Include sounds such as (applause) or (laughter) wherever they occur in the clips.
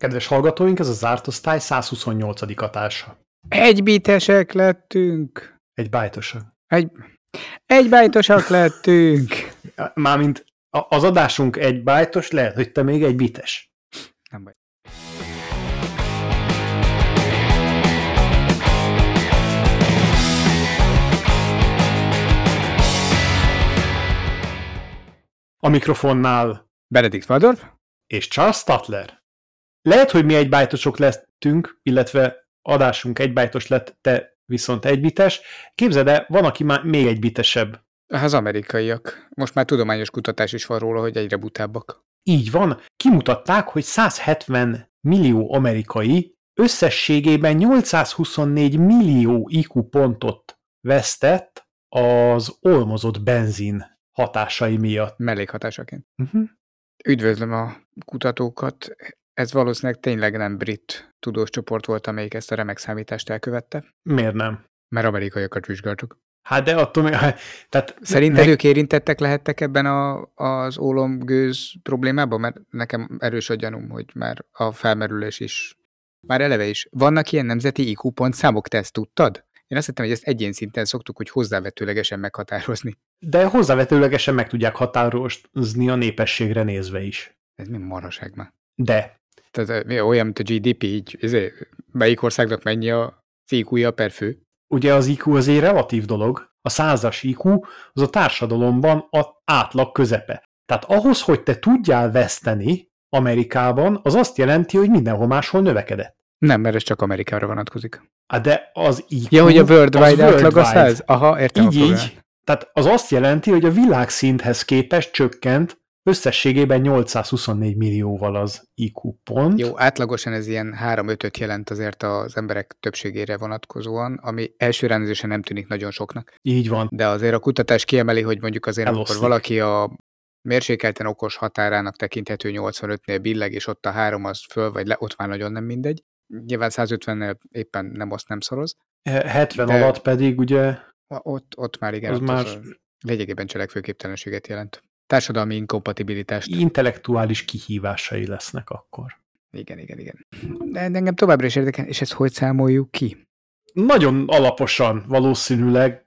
Kedves hallgatóink, ez a zárt osztály 128. adása. Egybitesek lettünk. Egy bájtosak. Egy, egybájtosak lettünk. Mármint az adásunk egy bájtos, lehet, hogy te még egy bites. Nem baj. A mikrofonnál Benedikt Valdorf? és Charles Statler. Lehet, hogy mi egy bájtosok lettünk, illetve adásunk egy bájtos lett, te viszont egy bites. Képzeld el, van, aki már még egy bitesebb. Az amerikaiak. Most már tudományos kutatás is van róla, hogy egyre butábbak. Így van, kimutatták, hogy 170 millió amerikai összességében 824 millió IQ pontot vesztett az olmozott benzin hatásai miatt. Mellékhatásaként. Uh-huh. Üdvözlöm a kutatókat. Ez valószínűleg tényleg nem brit tudós csoport volt, amelyik ezt a remek számítást elkövette, Miért nem? mert amerikaiakat vizsgáltuk. Hát de attól még... Tehát Szerinted ne- ők érintettek lehettek ebben a, az ólomgőz problémában? Mert nekem erős a gyanúm, hogy már a felmerülés is, már eleve is. Vannak ilyen nemzeti IQ pontszámok, te ezt tudtad? Én azt hittem, hogy ezt egyén szinten szoktuk, hogy hozzávetőlegesen meghatározni. De hozzávetőlegesen meg tudják határozni a népességre nézve is. Ez mi maraság már? De Tehát mi, olyan, mint a GDP, így, ezért, melyik országnak mennyi a IQ-ja per fő? ugye az IQ az egy relatív dolog. A százas IQ az a társadalomban a átlag közepe. Tehát ahhoz, hogy te tudjál veszteni Amerikában, az azt jelenti, hogy mindenhol máshol növekedett. Nem, mert ez csak Amerikára vonatkozik. Hát de az IQ Ja, hogy a worldwide átlag a worldwide. 100? Aha, értem a Így, problémát. így. Tehát az azt jelenti, hogy a világszinthez képest csökkent összességében 824 millióval az IQ pont. Jó, átlagosan ez ilyen 3-5-öt jelent azért az emberek többségére vonatkozóan, ami első ránézésen nem tűnik nagyon soknak. Így van. De azért a kutatás kiemeli, hogy mondjuk azért, amikor Eloszlik. valaki a mérsékelten okos határának tekinthető 85-nél billeg, és ott a három az föl vagy le, ott már nagyon nem mindegy. Nyilván 150-nél éppen nem azt nem szoroz. 70 De- alatt pedig ugye Ott, ott már igen, Az ott már- az lényegében cselekvőképtelenséget jelent. Társadalmi inkompatibilitást. intellektuális kihívásai lesznek akkor. Igen, igen, igen. De engem továbbra is érdekel, és ezt hogy számoljuk ki? Nagyon alaposan valószínűleg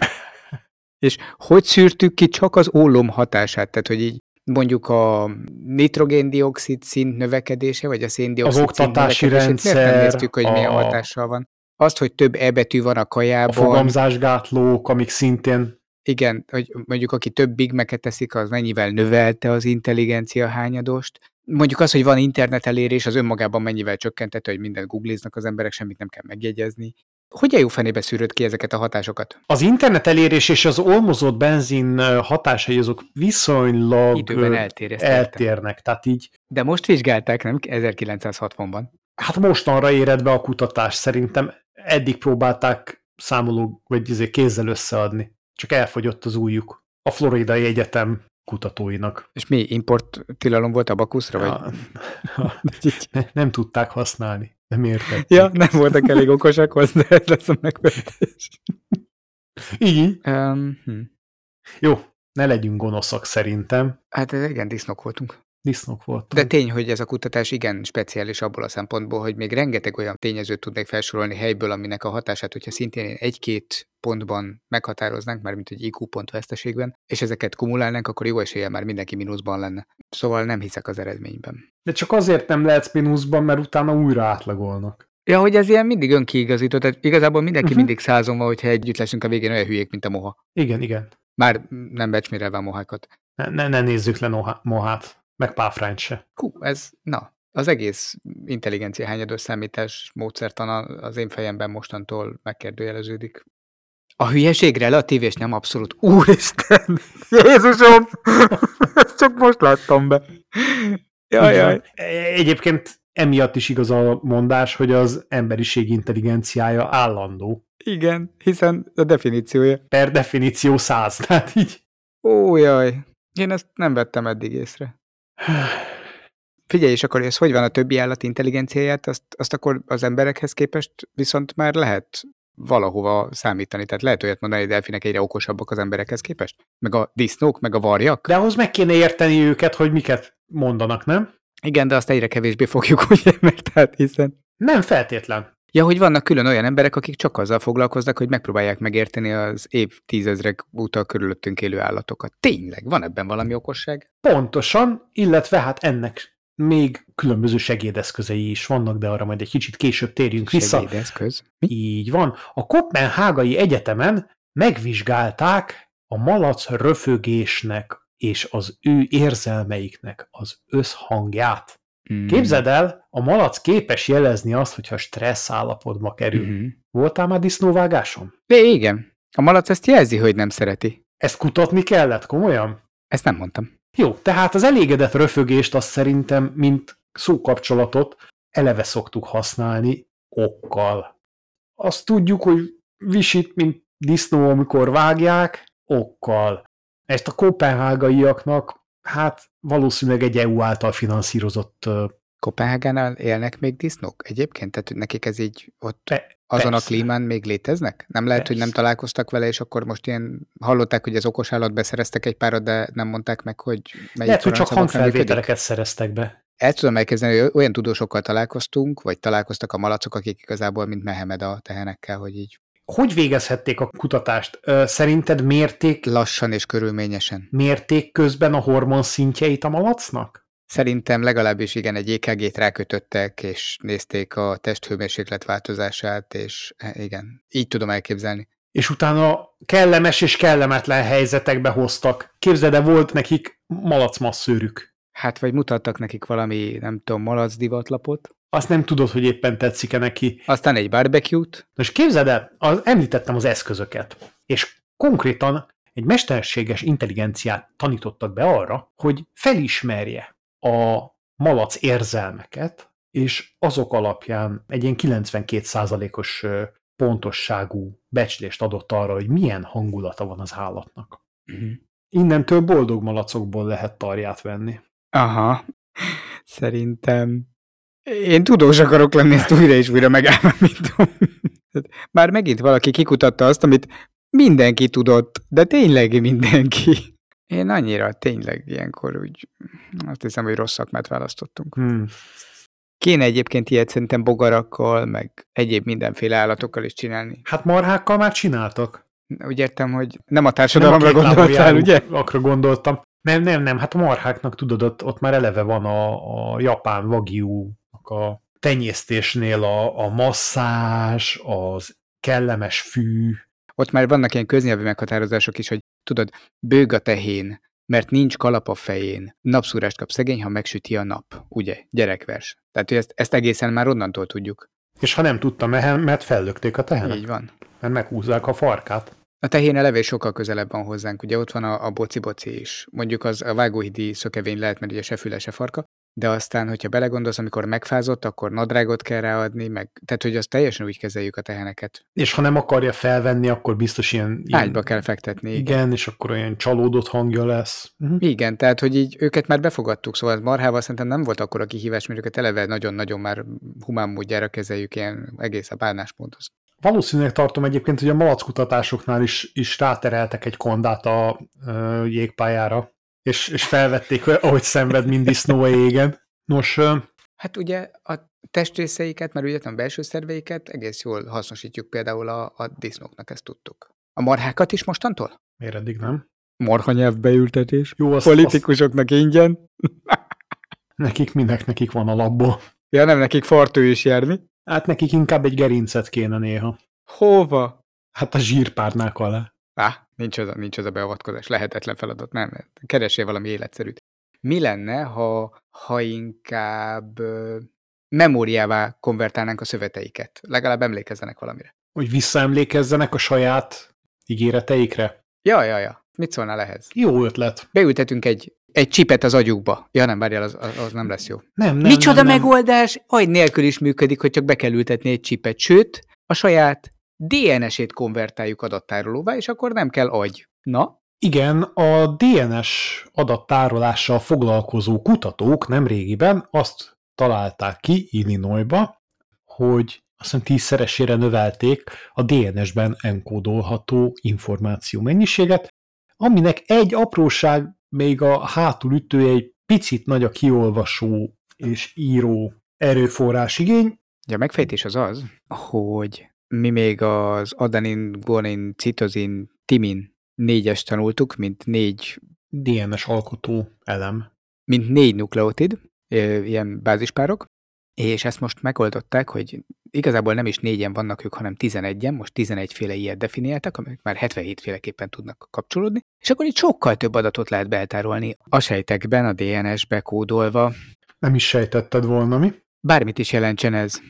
(laughs) És hogy szűrtük ki csak az ólom hatását? Tehát, hogy így mondjuk a nitrogén-dioxid szint növekedése, vagy a széndioxid Az oktatási miért nem rendszer, néztük, hogy milyen a- hatással van? Azt, hogy több E betű van a a kajában, fogamzásgátlók, amik szintén igen, hogy mondjuk aki több Big Mac-et teszik, az mennyivel növelte az intelligencia hányadost. Mondjuk az, hogy van internet elérés, az önmagában mennyivel csökkentette, hogy mindent googliznak az emberek, semmit nem kell megjegyezni. Hogyan jó fenébe szűröd ki ezeket a hatásokat? az internet elérés és az olmozott benzin hatásai azok viszonylag Időben eltérnek. Tehát így, De most vizsgálták, nem? 1960-ban. hát mostanra éred be a kutatás szerintem. Eddig próbálták számoló, vagy izé kézzel összeadni. Csak elfogyott az újjuk. A Floridai Egyetem kutatóinak. És mi, import tilalom volt a bakuszra? Vagy? Ja, (laughs) nem tudták használni. Nem értették. ja, nem voltak elég okosak hozzá, ez lesz a megvetés. Így. Um, hm. Jó, ne legyünk gonoszak szerintem. Hát igen, disznók voltunk. Disznók voltunk. De tény, hogy ez a kutatás igen speciális abból a szempontból, hogy még rengeteg olyan tényezőt tudnék felsorolni helyből, aminek a hatását, hogyha szintén egy-két pontban meghatároznánk, már mint egy IQ pont veszteségben, és ezeket kumulálnánk, akkor jó eséllyel már mindenki mínuszban lenne. Szóval nem hiszek az eredményben. De csak azért nem lehetsz mínuszban, mert utána újra átlagolnak. Ja, hogy ez ilyen mindig önkiigazító, tehát igazából mindenki Mhm. mindig százon van, hogyha együtt leszünk a végén olyan hülyék, mint a moha. Igen, igen. Már nem becsmérelve a mohákat. Ne, ne, ne nézzük le noha, mohát, meg páfrányt se. Hú, ez, na, az egész intelligencia hányados számítás módszertana az én fejemben mostantól megkérdőjeleződik. A hülyeség relatív és nem abszolút. Úristen! (laughs) Jézusom! Ezt csak most láttam be. Jaj, jaj. E- Egyébként emiatt is igaz a mondás, hogy az emberiség intelligenciája állandó. Igen, hiszen a definíciója. Per definíció száz, (laughs) tehát így. Ó, jaj. Én ezt nem vettem eddig észre. Figyelj, és akkor ez hogy van a többi állat intelligenciáját, azt, azt akkor az emberekhez képest viszont már lehet valahova számítani. Tehát lehet olyat mondani, hogy delfinek egyre okosabbak az emberekhez képest? Meg a disznók, meg a varjak? De ahhoz meg kéne érteni őket, hogy miket mondanak, nem? Igen, de azt egyre kevésbé fogjuk, (laughs) ugye, mert hát hiszen... Nem feltétlen. Ja, hogy vannak külön olyan emberek, akik csak azzal foglalkoznak, hogy megpróbálják megérteni az évtizedrek óta körülöttünk élő állatokat. Tényleg, van ebben valami okosság? Pontosan, illetve hát ennek még különböző segédeszközei is vannak, de arra majd egy kicsit később térjünk vissza. Segédeszköz? Mi? Így van. A Kopenhágai Egyetemen megvizsgálták a malac röfögésnek és az ő érzelmeiknek az összhangját. Mm. Képzeld el, a malac képes jelezni azt, hogyha stressz állapotba kerül. Mhm. Voltál már disznóvágáson? De igen. A malac ezt jelzi, hogy nem szereti. Ezt kutatni kellett, komolyan? Ezt nem mondtam. Jó, tehát az elégedett röfögést azt szerintem, mint szókapcsolatot eleve szoktuk használni okkal. Azt tudjuk, hogy visit, mint disznó, amikor vágják, okkal. Ezt a kopenhágaiaknak, hát valószínűleg egy EU által finanszírozott Kopenhágánál élnek még disznók egyébként? Tehát nekik ez így ott Pe- azon persze. a klímán még léteznek? Nem lehet, hogy nem Persze. találkoztak vele, és akkor most ilyen hallották, hogy az okos állat beszereztek egy párat, de nem mondták meg, hogy melyik Lehet, hogy csak hangfelvételeket szereztek be. El tudom elképzelni, hogy olyan tudósokkal találkoztunk, vagy találkoztak a malacok, akik igazából mint Mehemed a tehenekkel, hogy így Hogy végezhették a kutatást? Szerinted mérték, lassan és körülményesen. mérték közben a hormon szintjeit a malacnak? Szerintem legalábbis igen, egy EKG-t rákötöttek, és nézték a testhőmérséklet változását, és eh, igen, így tudom elképzelni. És utána kellemes és kellemetlen helyzetekbe hoztak. Képzeld el, volt nekik malacmasszőrük. Hát vagy mutattak nekik valami, nem tudom, malac divatlapot, Azt nem tudod, hogy éppen tetszik-e neki. aztán egy barbecue-t, Most képzeld el, az, említettem az eszközöket, és konkrétan egy mesterséges intelligenciát tanítottak be arra, hogy felismerje a malac érzelmeket, és azok alapján egy ilyen 92%-os ö, pontosságú becslést adott arra, hogy milyen hangulata van az állatnak. uh-huh. Innentől boldog malacokból lehet tarját venni. Aha. Szerintem én tudós akarok lenni, ezt újra és újra megállapítom. Már megint valaki kikutatta azt, amit mindenki tudott, de tényleg mindenki. Én annyira tényleg ilyenkor úgy azt hiszem, hogy rossz szakmát választottunk. Hmm. Kéne egyébként ilyet szerintem bogarakkal, meg egyéb mindenféle állatokkal is csinálni. Hát marhákkal már csináltak. Úgy értem, hogy nem a társadalomra Nem a gondoltál, ugye? járókra gondoltam. Nem, nem, nem, hát a marháknak tudod, ott, ott már eleve van a, a japán wagyú a tenyésztésnél a, a masszázs, az kellemes fű. Ott már vannak ilyen köznyelvi meghatározások is, hogy tudod, bőg a tehén, mert nincs kalap a fején. Napszúrást kap szegény, ha megsüti a nap. Ugye? Gyerekvers. Tehát, hogy ezt, ezt egészen már onnantól tudjuk. És ha nem tudta, mert fellökték a tehenet, Így van. mert meghúzzák a farkát. A tehén eleve sokkal közelebb van hozzánk. Ugye ott van a, a boci-boci is. Mondjuk az a vágóhidi szökevény lehet, mert ugye se füle, se farka. De aztán, hogyha belegondolsz, amikor megfázott, akkor nadrágot kell ráadni, meg, tehát, hogy azt teljesen úgy kezeljük a teheneket. És ha nem akarja felvenni, akkor biztos ilyen... ilyen Ágyba kell fektetni. Igen. Igen, és akkor olyan csalódott hangja lesz. Uh-huh. Igen, tehát, hogy így őket már befogadtuk, szóval marhával szerintem nem volt akkor a kihívás, mert őket eleve nagyon-nagyon már humán módjára kezeljük ilyen egész a bánásmódhoz. Valószínűleg tartom egyébként, hogy a malackutatásoknál is, is rátereltek egy kondát a ö, jégpályára, és, és felvették, hogy ahogy szenved, mint disznó a jégen. Nos, Hát ugye a testrészeiket, mert ugye a belső szerveiket egész jól hasznosítjuk például a, a disznóknak, ezt tudtuk. A marhákat is mostantól? miért eddig nem? Marha nyelvbeültetés. Jó, azt, azt, Politikusoknak ingyen. (laughs) nekik minek nekik van alapból. Ja, nem nekik fartő is járni. Hát nekik inkább egy gerincet kéne néha. Hova? Hát a zsírpárnák alá. Á, nincs az, a, nincs az a beavatkozás, lehetetlen feladat, nem, keressél valami életszerűt. Mi lenne, ha, ha inkább memóriává konvertálnánk a szöveteiket? Legalább emlékezzenek valamire. Hogy visszaemlékezzenek a saját ígéreteikre. Ja, ja, ja. Mit szólnál ehhez? Jó ötlet. Beültetünk egy, egy csipet az agyukba. Ja, nem, várjál, az, az, az nem lesz jó. Nem, nem, Micsoda nem, nem. megoldás? Agy nélkül is működik, hogy csak be kell ültetni egy csipet. Sőt, a saját DNS-ét konvertáljuk adattárolóvá, és akkor nem kell agy. Na? Igen, a DNS adattárolással foglalkozó kutatók nemrégiben azt találták ki Illinoisba, hogy azt hiszem tízszeresére növelték a DNS-ben enkódolható információ mennyiséget, aminek egy apróság még a hátulütője egy picit nagy a kiolvasó és író erőforrás igény. Ja, a megfejtés az az, hogy mi még az adenin, guanin, citozin, timin négyes tanultuk, mint négy, DNS alkotó elem. mint négy nukleotid, ilyen bázispárok, és ezt most megoldották, hogy igazából nem is négyen vannak ők, hanem 11-en, most 11 féle ilyet definiáltak, amik már 77 féleképpen tudnak kapcsolódni, és akkor itt sokkal több adatot lehet beltárolni a sejtekben, a DNS-be kódolva, Nem is sejtetted volna mi. bármit is jelentsen ez.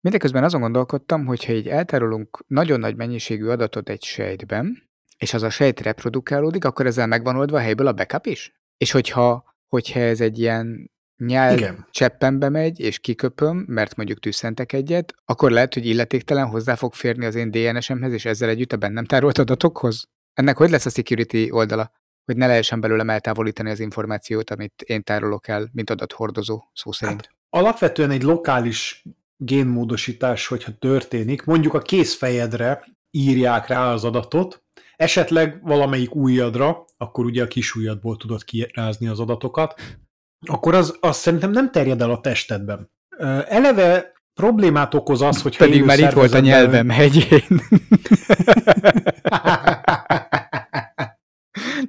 Mindeközben azon gondolkodtam, hogy ha így eltárolunk nagyon nagy mennyiségű adatot egy sejtben, és az a sejt reprodukálódik, akkor ezzel megvan oldva helyből a backup is? És hogyha, hogyha ez egy ilyen nyál Igen. cseppembe megy, és kiköpöm, mert mondjuk tűszentek egyet, akkor lehet, hogy illetéktelen hozzá fog férni az én DNS-emhez, és ezzel együtt a bennem tárolt adatokhoz? Ennek hogy lesz a security oldala? Hogy ne lehessen belőlem eltávolítani az információt, amit én tárolok el, mint adathordozó, szó szerint. Hát, alapvetően egy lokális génmódosítás, hogyha történik, mondjuk a kézfejedre írják rá az adatot, esetleg valamelyik ujjadra, akkor ugye a kis ujjadból tudod kirázni az adatokat, akkor az, az szerintem nem terjed el a testedben. Eleve problémát okoz az, hogy Pedig már itt volt a nyelvem hegyén. (laughs)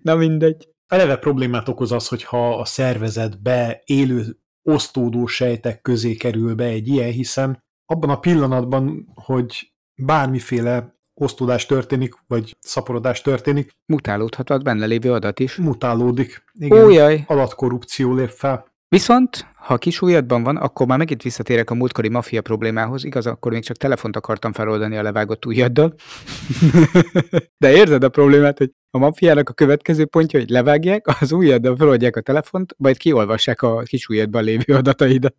Na mindegy. Eleve problémát okoz az, hogyha a szervezetbe élő osztódó sejtek közé kerül be egy ilyen, hiszen abban a pillanatban, hogy bármiféle osztódás történik, vagy szaporodás történik, Mutálódhat a benne lévő adat is. mutálódik. Igen, Ó, jaj. adatkorrupció lép fel. Viszont, ha kis ujjadban van, akkor már megint visszatérek a múltkori maffia problémához. Igaz, akkor még csak telefont akartam feloldani a levágott ujjaddal. (laughs) De érzed a problémát, hogy a maffiának a következő pontja, hogy levágják, az ujjaddal feloldják a telefont, majd kiolvassák a kis ujjadban lévő adataidat.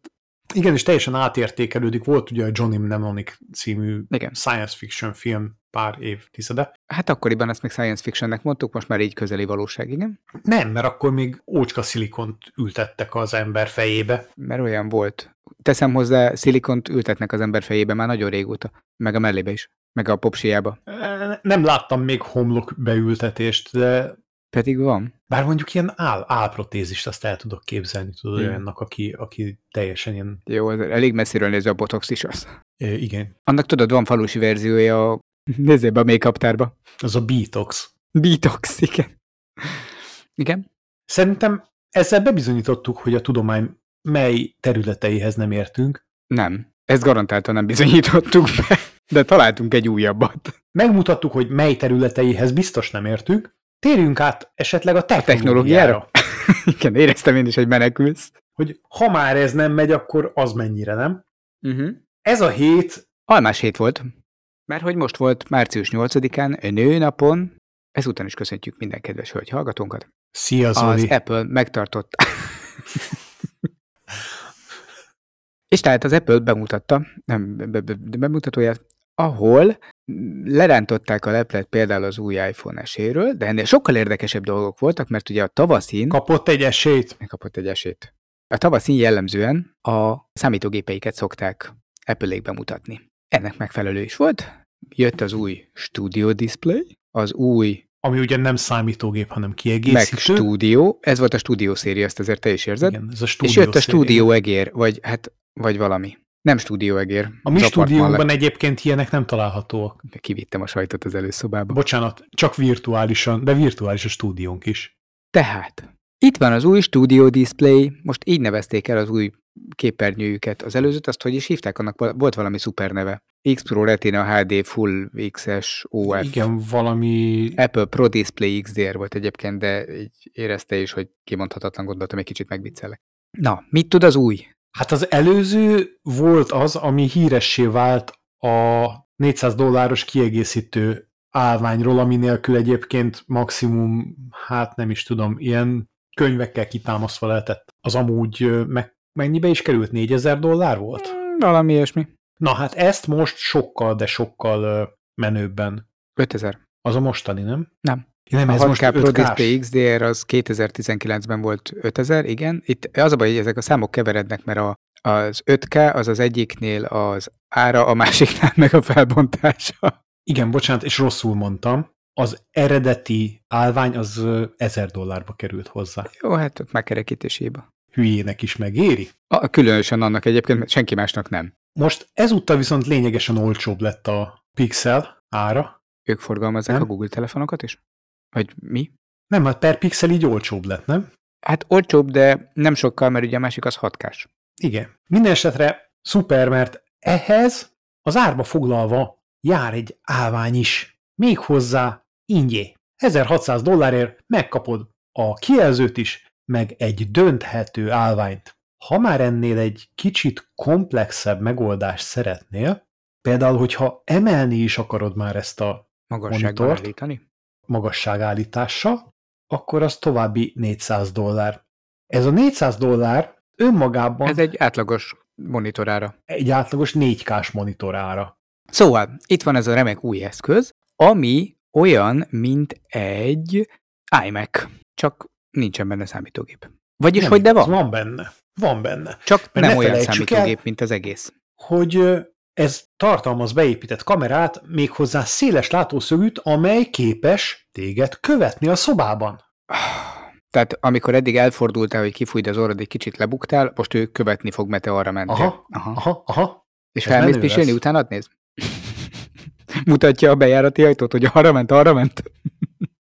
Igen, és teljesen átértékelődik. Volt ugye a Johnny Mnemonic című Igen. science fiction film pár évtizede. Hát akkoriban ezt még science fictionnek mondtuk, most már így közeli valóság, igen? Nem, mert akkor még ócska szilikont ültettek az ember fejébe. Mert olyan volt. Teszem hozzá, szilikont ültetnek az ember fejébe már nagyon régóta. Meg a mellébe is. Meg a popsiába. Nem láttam még homlok beültetést, de Pedig van. bár mondjuk ilyen áll, állprotézist azt el tudok képzelni, tudod, Hmm. olyannak, aki, aki teljesen ilyen, Jó, elég messziről nézve a botox is az. e, igen, Annak tudod, van falusi verziója a (laughs) nézzél be a make-up tárba. az a Betox. Detox, igen. Igen? Szerintem ezzel bebizonyítottuk, hogy a tudomány mely területeihez nem értünk. Nem. Ezt garantáltan nem bizonyítottuk be, de találtunk egy újabbat. Megmutattuk, hogy mely területeihez biztos nem értünk. Térjünk át esetleg a technológiára? technológiára. (laughs) Igen, éreztem én is, hogy menekülsz. Hogy ha már ez nem megy, akkor az mennyire nem. Uh-huh. Ez a hét Almás hét volt. Mert hogy most volt március 8-án, nőnapon, ezúttan is köszöntjük minden kedves hölgy hallgatónkat. Szia, Az Zoli! Apple megtartott. (laughs) És tehát az Apple bemutatta, nem, be, be, bemutatóját, ahol lerántották a leplet például az új iPhone eséről, de ennél sokkal érdekesebb dolgok voltak, mert ugye a tavaszin Kapott egy esélyt. megkapott egy esélyt. A tavaszin jellemzően a számítógépeiket szokták Apple-ék bemutatni. Ennek megfelelő is volt. Jött az új Studio Display, az új Ami ugye nem számítógép, hanem kiegészítő. Studio, ez volt a Studio széria, ezt azért te is érzed. Igen, ez a És stúdió jött a stúdió egér, vagy hát, vagy valami. Nem stúdió egér. A mi stúdiónkban egyébként ilyenek nem találhatóak. le- Kivittem a sajtot az előszobába. Bocsánat, csak virtuálisan, de virtuális a stúdiónk is. Tehát, itt van az új Studio Display, most így nevezték el az új képernyőjüket. Az előzőt azt hogy is hívták? Annak volt valami szuper neve. X Pro Retina HD Full XS OF. Igen, valami... Apple Pro Display XDR volt egyébként, de így érezte is, hogy kimondhatatlan gondoltam, egy kicsit megviccelek. Na, mit tud az új? Hát az előző volt az, ami híressé vált a 400 dolláros kiegészítő állványról, ami nélkül egyébként maximum, hát nem is tudom, ilyen könyvekkel kitámasztva lehetett. Az amúgy meg, mennyibe is került? 4000 dollár volt? Hmm, Valami ilyesmi. Na hát ezt most sokkal, de sokkal menőbben. 5000. Az a mostani, nem? Nem. Nem, A ez 6K most Pro 5K-s. Display XDR az 2019-ben volt 5000, igen. Itt az a baj, hogy ezek a számok keverednek, mert a, az 5K az az egyiknél az ára, a másiknál meg a felbontása. Igen, bocsánat, és rosszul mondtam. Az eredeti állvány az ö, 1000 dollárba került hozzá. Jó, hát ott megkerekítés hiba. hülyének is megéri. A, különösen annak egyébként, mert senki másnak nem. Most ezúttal viszont lényegesen olcsóbb lett a Pixel ára. Ők forgalmazzák Nem? a Google telefonokat is? Vagy mi? Nem, hát per pixel így olcsóbb lett, nem? Hát olcsóbb, de nem sokkal, mert ugye a másik az 6 k Igen. Minden esetre szuper, mert ehhez az árba foglalva jár egy állvány is. Még hozzá ingyé. 1600 dollárért megkapod a kijelzőt is, meg egy dönthető állványt. Ha már ennél egy kicsit komplexebb megoldást szeretnél, például, hogyha emelni is akarod már ezt a Magasságban Monitort? állítani? Magasságállítással, akkor az további 400 dollár. Ez a 400 dollár önmagában Ez egy átlagos monitorára. egy átlagos 4K-s monitorára. Szóval, itt van ez a remek új eszköz, ami olyan, mint egy iMac, csak nincsen benne számítógép. Vagyis, Nem hogy de van, Van benne. Van benne. csak ne nem olyan felejtsük el- számítógép, mint az egész. Hogy ez tartalmaz beépített kamerát, méghozzá széles látószögűt, amely képes téged követni a szobában. Tehát amikor eddig elfordultál, hogy kifújt az orrod, egy kicsit lebuktál, most ő követni fog, mert te arra mentél. Aha, Aha. aha, aha. És ha elmész pisilni, utána néz? (laughs) Mutatja a bejárati ajtót, hogy arra ment, arra ment.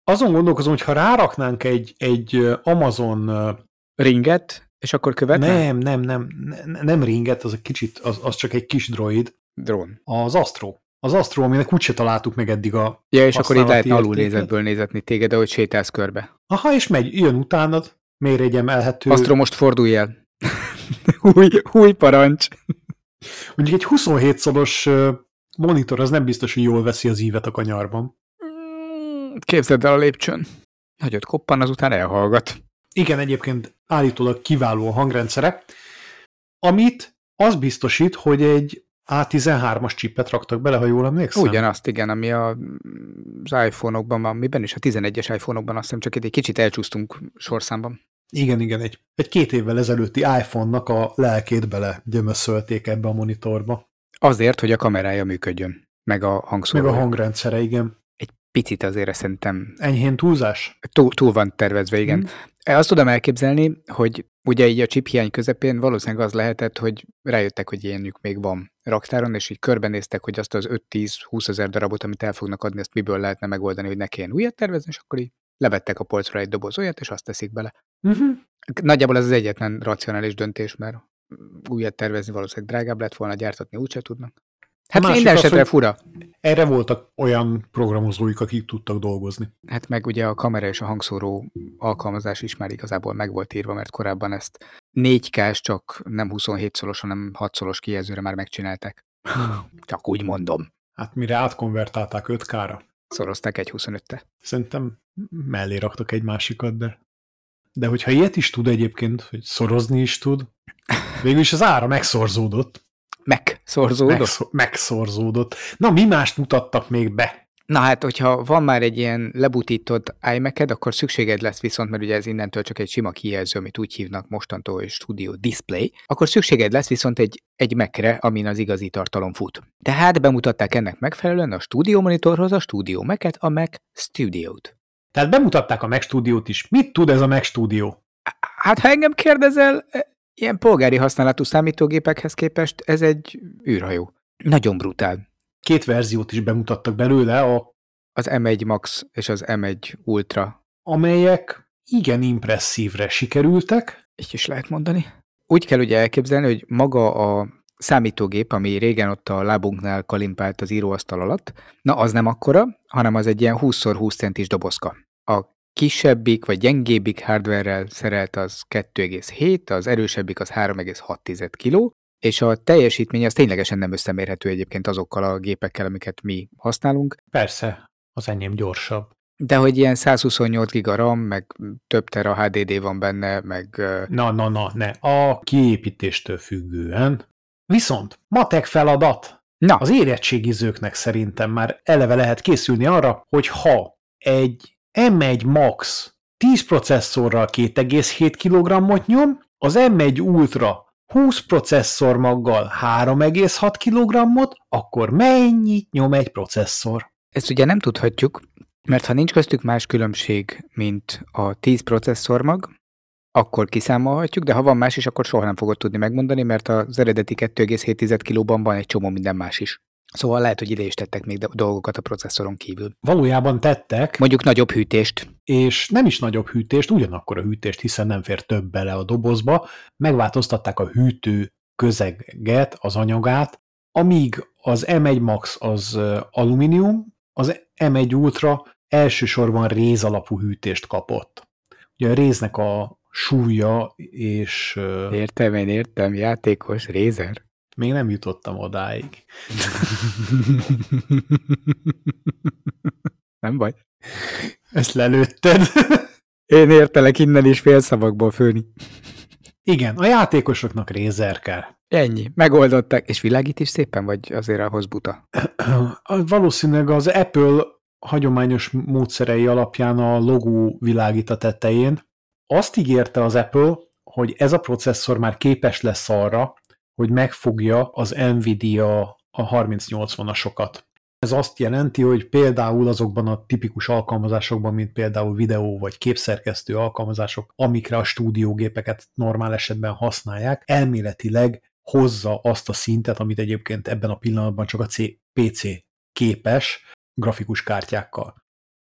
Azon gondolkozom, hogy ha ráraknánk egy, egy Amazon Ringet, és akkor követne? Nem, nem, nem, ne- nem ringet, az egy kicsit, az, az csak egy kis droid. Drón. Az Astro. Az Astro, aminek úgyse találtuk meg eddig a... Ja, és akkor itt lehetne értéket? alulnézetből nézetni téged, ahogy sétálsz körbe. Aha, és megy, jön utánad, mér egy emelhető... Astro, most fordulj el. (laughs) új, új parancs. Mondjuk egy 27 szoros monitor, az nem biztos, hogy jól veszi az ívet a kanyarban. Mm, Képzeld el a lépcsőn. Nagyot koppan, azután elhallgat. Igen, egyébként állítólag kiváló a hangrendszere, amit az biztosít, hogy egy A13-as csipet raktak bele, ha jól emlékszem. Ugyanazt, igen, ami a, az iPhone-okban van, miben is, a 11-es iPhone-okban azt hiszem csak itt egy kicsit elcsúsztunk sorszámban. Igen, igen, egy, egy két évvel ezelőtti iPhone-nak a lelkét bele gyömöszölték ebbe a monitorba. Azért, hogy a kamerája működjön, meg a Meg hangszórója. a hangrendszere, igen. Egy picit azért szerintem Enyhén túlzás? túl, túl van tervezve, igen. Hm. Azt tudom elképzelni, hogy ugye így a chip hiány közepén valószínűleg az lehetett, hogy rájöttek, hogy ilyenük még van raktáron, és így körbenéztek, hogy azt az 5-10-20 ezer darabot, amit el fognak adni, azt miből lehetne megoldani, hogy ne kelljen újat tervezni, és akkor így levettek a polcra egy doboz olyat, és azt teszik bele. Uh-huh. Nagyjából ez az egyetlen racionális döntés, mert újat tervezni valószínűleg drágább lett volna, gyártatni úgyse tudnak. Hát másik minden esetre fura. Erre voltak olyan programozóik, akik tudtak dolgozni. Hát meg ugye a kamera és a hangszóró alkalmazás is már igazából meg volt írva, mert korábban ezt 4K-s, csak nem 27 szoros, hanem 6 szoros kijelzőre már megcsinálták. Csak úgy mondom. Hát mire átkonvertálták 5K-ra, Szorozták egy 25-te. szerintem mellé raktak egy másikat, de de hogyha ilyet is tud egyébként, hogy szorozni is tud, végül is az ára megszorzódott. Megszorzódott. Megszor, megszorzódott. Na, mi mást mutattak még be? Na hát, hogyha van már egy ilyen lebutított imac akkor szükséged lesz viszont, mert ugye ez innentől csak egy sima kijelző, amit úgy hívnak mostantól, hogy Studio Display, akkor szükséged lesz viszont egy, egy Mac-re, amin az igazi tartalom fut. Tehát bemutatták ennek megfelelően a Studio Monitorhoz a Studio Mac-et, a Mac Studio-t. Tehát bemutatták a Mac Studio-t is. Mit tud ez a Mac Studio? Hát, ha engem kérdezel, ilyen polgári használatú számítógépekhez képest ez egy űrhajó. Nagyon brutál. Két verziót is bemutattak belőle, a, Az M1 Max és az M1 Ultra. amelyek igen impresszívre sikerültek. Így is lehet mondani. Úgy kell ugye elképzelni, hogy maga a számítógép, ami régen ott a lábunknál kalimpált az íróasztal alatt, na az nem akkora, hanem az egy ilyen 20x20 centis dobozka. A kisebbik vagy gyengébbik hardware-rel szerelt az 2,7, az erősebbik az 3,6 kg, és a teljesítmény az ténylegesen nem összemérhető egyébként azokkal a gépekkel, amiket mi használunk, Persze, az enyém gyorsabb. de hogy ilyen 128 giga RAM, meg több tera HDD van benne, meg Na, na, na, ne. A kiépítéstől függően. Viszont matek feladat. na, Az érettségizőknek szerintem már eleve lehet készülni arra, hogy ha egy M1 Max 10 processzorral 2,7 kg-ot nyom, az M1 Ultra 20 processzor maggal 3,6 kg-ot, akkor mennyit nyom egy processzor? Ezt ugye nem tudhatjuk, mert ha nincs köztük más különbség, mint a 10 processzormag, akkor kiszámolhatjuk, de ha van más is, akkor soha nem fogod tudni megmondani, mert az eredeti 2,7 kilóban van egy csomó minden más is. Szóval lehet, hogy ide is tettek még dolgokat a processzoron kívül. Valójában tettek. Mondjuk nagyobb hűtést. És nem is nagyobb hűtést, ugyanakkor a hűtést, hiszen nem fér több bele a dobozba. Megváltoztatták a hűtő közeget, az anyagát, amíg az M1 Max az alumínium, az M1 Ultra elsősorban réz alapú hűtést kapott. Ugye a réznek a súlya és... Értem, én értem, játékos, rézer. Még nem jutottam odáig. (laughs) nem baj. Ezt lelőtted. Én értelek innen is félszavakból főni. Igen, a játékosoknak rézer kell. Ennyi. Megoldották. És világít is szépen, vagy azért ahhoz buta? Valószínűleg az Apple hagyományos módszerei alapján a logó világít a tetején. Azt ígérte az Apple, hogy ez a processzor már képes lesz arra, hogy megfogja az Nvidia a 3080-asokat. Ez azt jelenti, hogy például azokban a tipikus alkalmazásokban, mint például videó vagy képszerkesztő alkalmazások, amikre a stúdiógépeket normál esetben használják, elméletileg hozza azt a szintet, amit egyébként ebben a pillanatban csak a PC képes grafikus kártyákkal.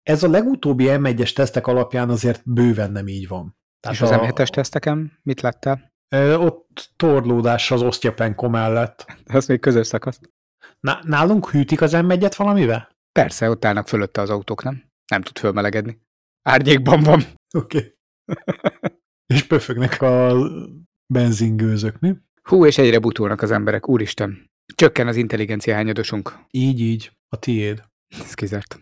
Ez a legutóbbi M1-es tesztek alapján azért bőven nem így van. Tehát És az a... M7-es teszteken mit láttál? Ott torlódás az osztyapenko mellett. Az még közös szakasz. Nálunk hűtik az M1-et valamivel? Persze, ott állnak fölötte az autók, nem? Nem tud fölmelegedni. Árnyékban van. Oké. Okay. és pöfögnek a benzingőzök, mi? Hú, és egyre butulnak az emberek, úristen. Csökken az intelligencia hányadosunk. Így, így. A tiéd. Ez kizárt.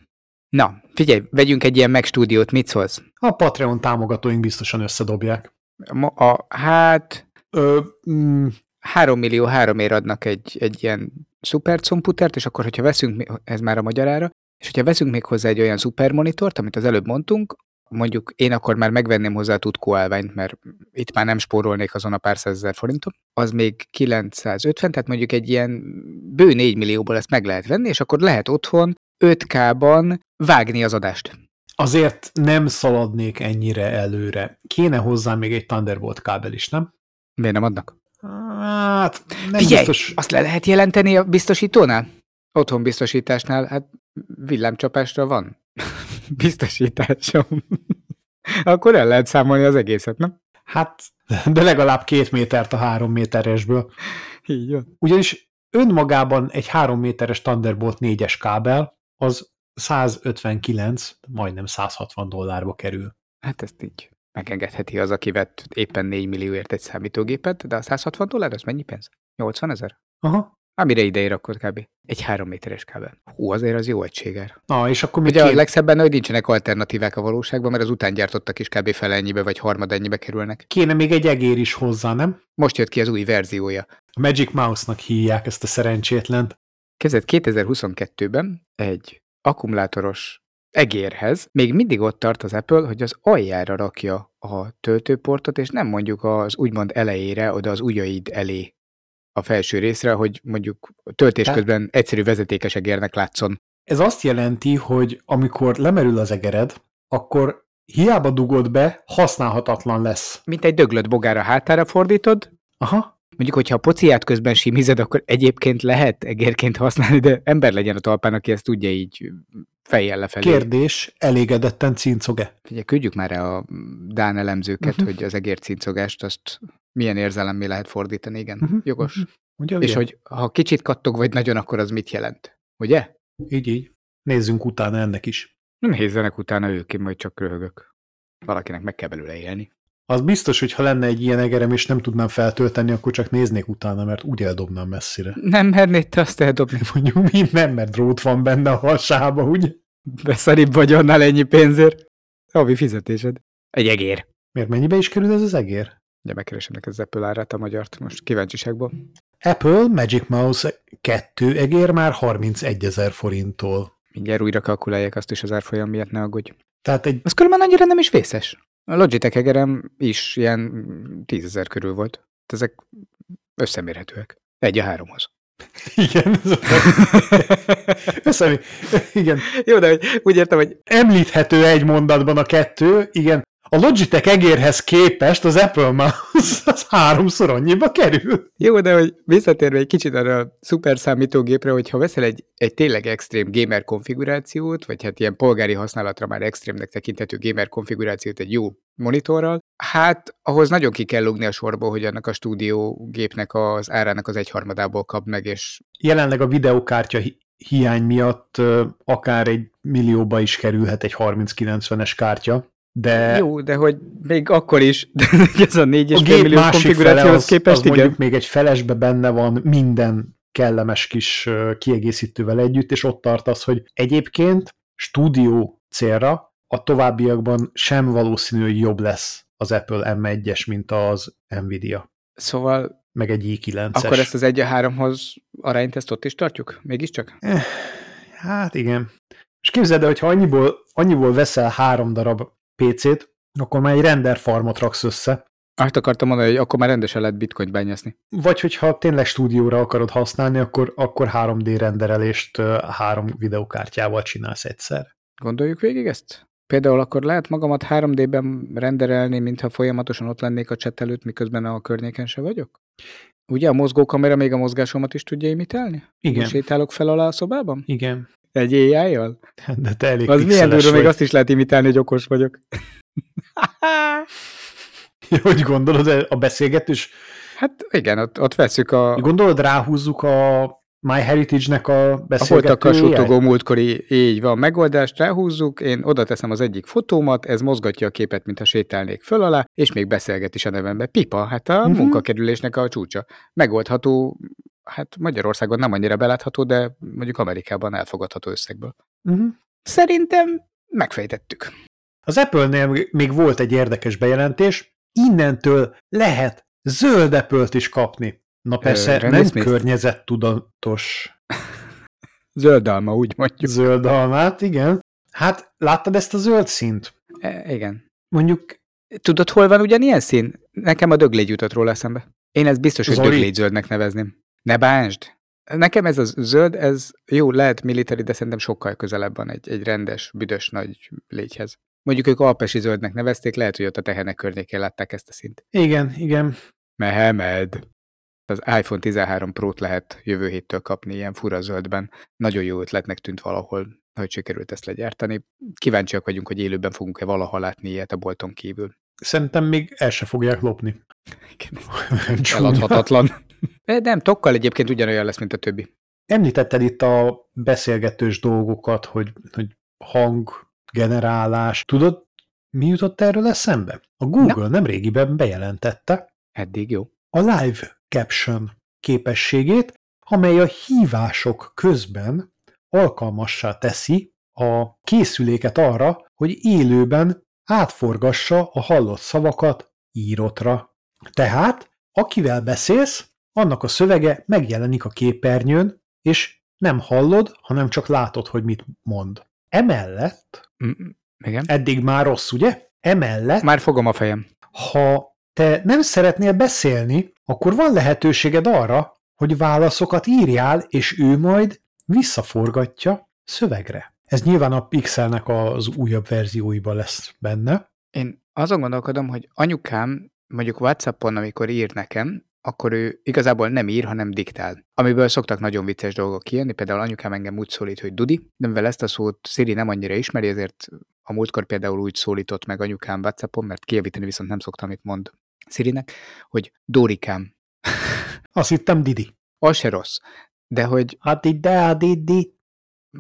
Na, figyelj, vegyünk egy ilyen megstúdiót, mit szólsz? A Patreon támogatóink biztosan összedobják. Ma, a, hát... Ö, mm, 3 millió háromért adnak egy, egy ilyen szupercomputert, és akkor, hogyha veszünk, ez már a magyarára, és hogyha veszünk még hozzá egy olyan szupermonitort, amit az előbb mondtunk, mondjuk én akkor már megvenném hozzá a Tutko állványt, mert itt már nem spórolnék azon a pár százezer forinton, az még 950, tehát mondjuk egy ilyen bő 4 millióból ezt meg lehet venni, és akkor lehet otthon 5K-ban vágni az adást. Azért nem szaladnék ennyire előre. Kéne hozzá még egy Thunderbolt kábel is, nem? Miért nem adnak? Hát, nem Figyelj, biztos... azt le lehet jelenteni a biztosítónál? Otthon biztosításnál, hát villámcsapásra van (laughs) biztosításom. (laughs) Akkor el lehet számolni az egészet, nem? Hát, de legalább két métert a három méteresből. Így van. Ugyanis önmagában egy három méteres Thunderbolt 4-es kábel az 159, majdnem 160 dollárba kerül. Hát ezt így megengedheti az, aki vett éppen 4 millióért egy számítógépet, de a 160 dollár az mennyi pénz? 80 ezer? Aha. Amire ideér akkor kb. Egy három méteres kábel. Hú, azért az jó egységer. Na, és akkor Ugye két... a legszebben, hogy nincsenek alternatívák a valóságban, mert az után gyártottak is kb. fele ennyibe, vagy harmad ennyibe kerülnek. Kéne még egy egér is hozzá, nem? Most jött ki az új verziója. A Magic Mouse-nak hívják ezt a szerencsétlent. Kezdett 2022-ben egy akkumulátoros egérhez még mindig ott tart az Apple, hogy az aljára rakja a töltőportot, és nem mondjuk az úgymond elejére, oda az ujjaid elé a felső részre, hogy mondjuk töltés Tehát... közben egyszerű vezetékes egérnek látszon. Ez azt jelenti, hogy amikor lemerül az egered, akkor hiába dugod be, használhatatlan lesz. Mint egy döglött bogára hátára fordítod, Aha. Mondjuk, hogyha a pociát közben simized, akkor egyébként lehet egérként használni, de ember legyen a talpán, aki ezt tudja így fejjel lefelé. Kérdés, elégedetten cincog-e? Ugye küldjük már a Dán elemzőket, uh-huh. hogy az egér cincogást azt milyen érzelemmé lehet fordítani, igen, uh-huh. jogos. Uh-huh. Ugye, És ugye? hogy ha kicsit kattog vagy nagyon, akkor az mit jelent? Ugye? Így, így. Nézzünk utána ennek is. Nem hézzenek utána ők, én majd csak röhögök. Valakinek meg kell belőle élni. Az biztos, hogy ha lenne egy ilyen egerem, és nem tudnám feltölteni, akkor csak néznék utána, mert úgy eldobnám messzire. Nem mernéd te azt eldobni. (laughs) Mondjuk mi nem, mert drót van benne a hasába, ugye? Beszaribb vagy annál ennyi pénzért. Havi fizetésed. Egy egér. Miért mennyibe is kerül ez az egér? Ugye megkeresem neked az Apple árát a magyart most kíváncsiságból. Apple Magic Mouse 2 egér már 31 ezer forinttól. Mindjárt újra kalkulálják azt is az árfolyam miatt, ne aggódj. Tehát egy... Az különben annyira nem is vészes. A Logitech egerem is ilyen tízezer körül volt. Ezek összemérhetőek. Egy a háromhoz. (laughs) Igen. (laughs) Összemé... Igen. Jó, de úgy értem, hogy... Említhető egy mondatban a kettő, igen. A Logitech egérhez képest az Apple Mouse (laughs) az háromszor annyiba kerül. Jó, de hogy visszatérve egy kicsit arra a szuper számítógépre, hogyha veszel egy, egy tényleg extrém gamer konfigurációt, vagy hát ilyen polgári használatra már extrémnek tekintető gamer konfigurációt egy jó monitorral, hát ahhoz nagyon ki kell lugni a sorból, hogy annak a stúdiógépnek az árának az egyharmadából kap meg, és... Jelenleg a videokártya hiány miatt akár egy millióba is kerülhet egy 3090-es kártya, de... Jó, de hogy még akkor is, de (laughs) ez a 4,5 millió konfigurációhoz képest, az igen. mondjuk még egy felesbe benne van minden kellemes kis kiegészítővel együtt, és ott tartasz, hogy egyébként stúdió célra a továbbiakban sem valószínű, hogy jobb lesz az Apple M1-es, mint az Nvidia. Szóval meg egy i9-es. Akkor ezt az 1 a 3-hoz arányt ezt ott is tartjuk? Mégiscsak? Eh, hát igen. És képzeld el, hogy ha annyiból, annyiból veszel három darab PC-t, akkor már egy render farmot raksz össze. Azt akartam mondani, hogy akkor már rendesen lehet bitcoin bányászni. Vagy hogyha tényleg stúdióra akarod használni, akkor, akkor 3D renderelést három videokártyával csinálsz egyszer. Gondoljuk végig ezt? Például akkor lehet magamat 3D-ben renderelni, mintha folyamatosan ott lennék a chat előtt, miközben a környéken se vagyok? Ugye a mozgókamera még a mozgásomat is tudja imitálni? Igen. Sétálok fel alá a szobában? Igen. Egy ai -jal? De te elég Az milyen durva, még azt is lehet imitálni, hogy okos vagyok. (laughs) hogy gondolod, a beszélgetős? Hát igen, ott, ott veszük a... Gondolod, ráhúzzuk a MyHeritage-nek a beszélgetőjét? A suttogó múltkori, így van, megoldást ráhúzzuk, én oda teszem az egyik fotómat, ez mozgatja a képet, mintha sétálnék föl alá, és még beszélget is a nevembe. Pipa, hát a uh-huh. munkakerülésnek a csúcsa. Megoldható, hát Magyarországon nem annyira belátható, de mondjuk Amerikában elfogadható összegből. Uh-huh. Szerintem megfejtettük. Az Apple-nél még volt egy érdekes bejelentés, innentől lehet zöld apple is kapni. Na persze, Ö, nem Smith. környezettudatos. (laughs) Zöldalma, úgy mondjuk. Zöldalmát, igen. Hát, láttad ezt a zöld színt? E, igen. Mondjuk... Tudod, hol van ugyanilyen szín? Nekem a döglégy jutott róla eszembe. Én ezt biztos, hogy döglégy zöldnek nevezném. Ne bánsd! Nekem ez a zöld, ez jó, lehet military, de szerintem sokkal közelebb van egy, egy rendes, büdös nagy légyhez. Mondjuk ők alpesi zöldnek nevezték, lehet, hogy ott a tehenek környékén látták ezt a szint. Igen, igen. Mehemed az iPhone 13 Pro-t lehet jövő héttől kapni ilyen fura zöldben. Nagyon jó ötletnek tűnt valahol, hogy sikerült ezt legyártani. Kíváncsiak vagyunk, hogy élőben fogunk-e valaha látni ilyet a bolton kívül. Szerintem még el se fogják lopni. (laughs) Eladhatatlan. Nem, tokkal egyébként ugyanolyan lesz, mint a többi. Említetted itt a beszélgetős dolgokat, hogy, hogy hanggenerálás. Tudod, mi jutott erről eszembe? A Google Na. nem régiben bejelentette. Eddig jó. A live caption képességét, amely a hívások közben alkalmassá teszi a készüléket arra, hogy élőben átforgassa a hallott szavakat írottra. Tehát, akivel beszélsz, annak a szövege megjelenik a képernyőn, és nem hallod, hanem csak látod, hogy mit mond. Emellett, mm, igen. eddig már rossz, ugye? Emellett... Már fogom a fejem. Ha te nem szeretnél beszélni, akkor van lehetőséged arra, hogy válaszokat írjál, és ő majd visszaforgatja szövegre. Ez nyilván a Pixelnek az újabb verzióiban lesz benne. Én azon gondolkodom, hogy anyukám mondjuk Whatsappon, amikor ír nekem, akkor ő igazából nem ír, hanem diktál. Amiből szoktak nagyon vicces dolgok kijönni, például anyukám engem úgy szólít, hogy Dudi, de mivel ezt a szót Siri nem annyira ismeri, ezért a múltkor például úgy szólított meg anyukám Whatsappon, mert kijavítani viszont nem szoktam, amit mond Szirinek, hogy Dórikám. (laughs) Azt hittem Didi. Az se rossz. De hogy... Hát ide, Didi.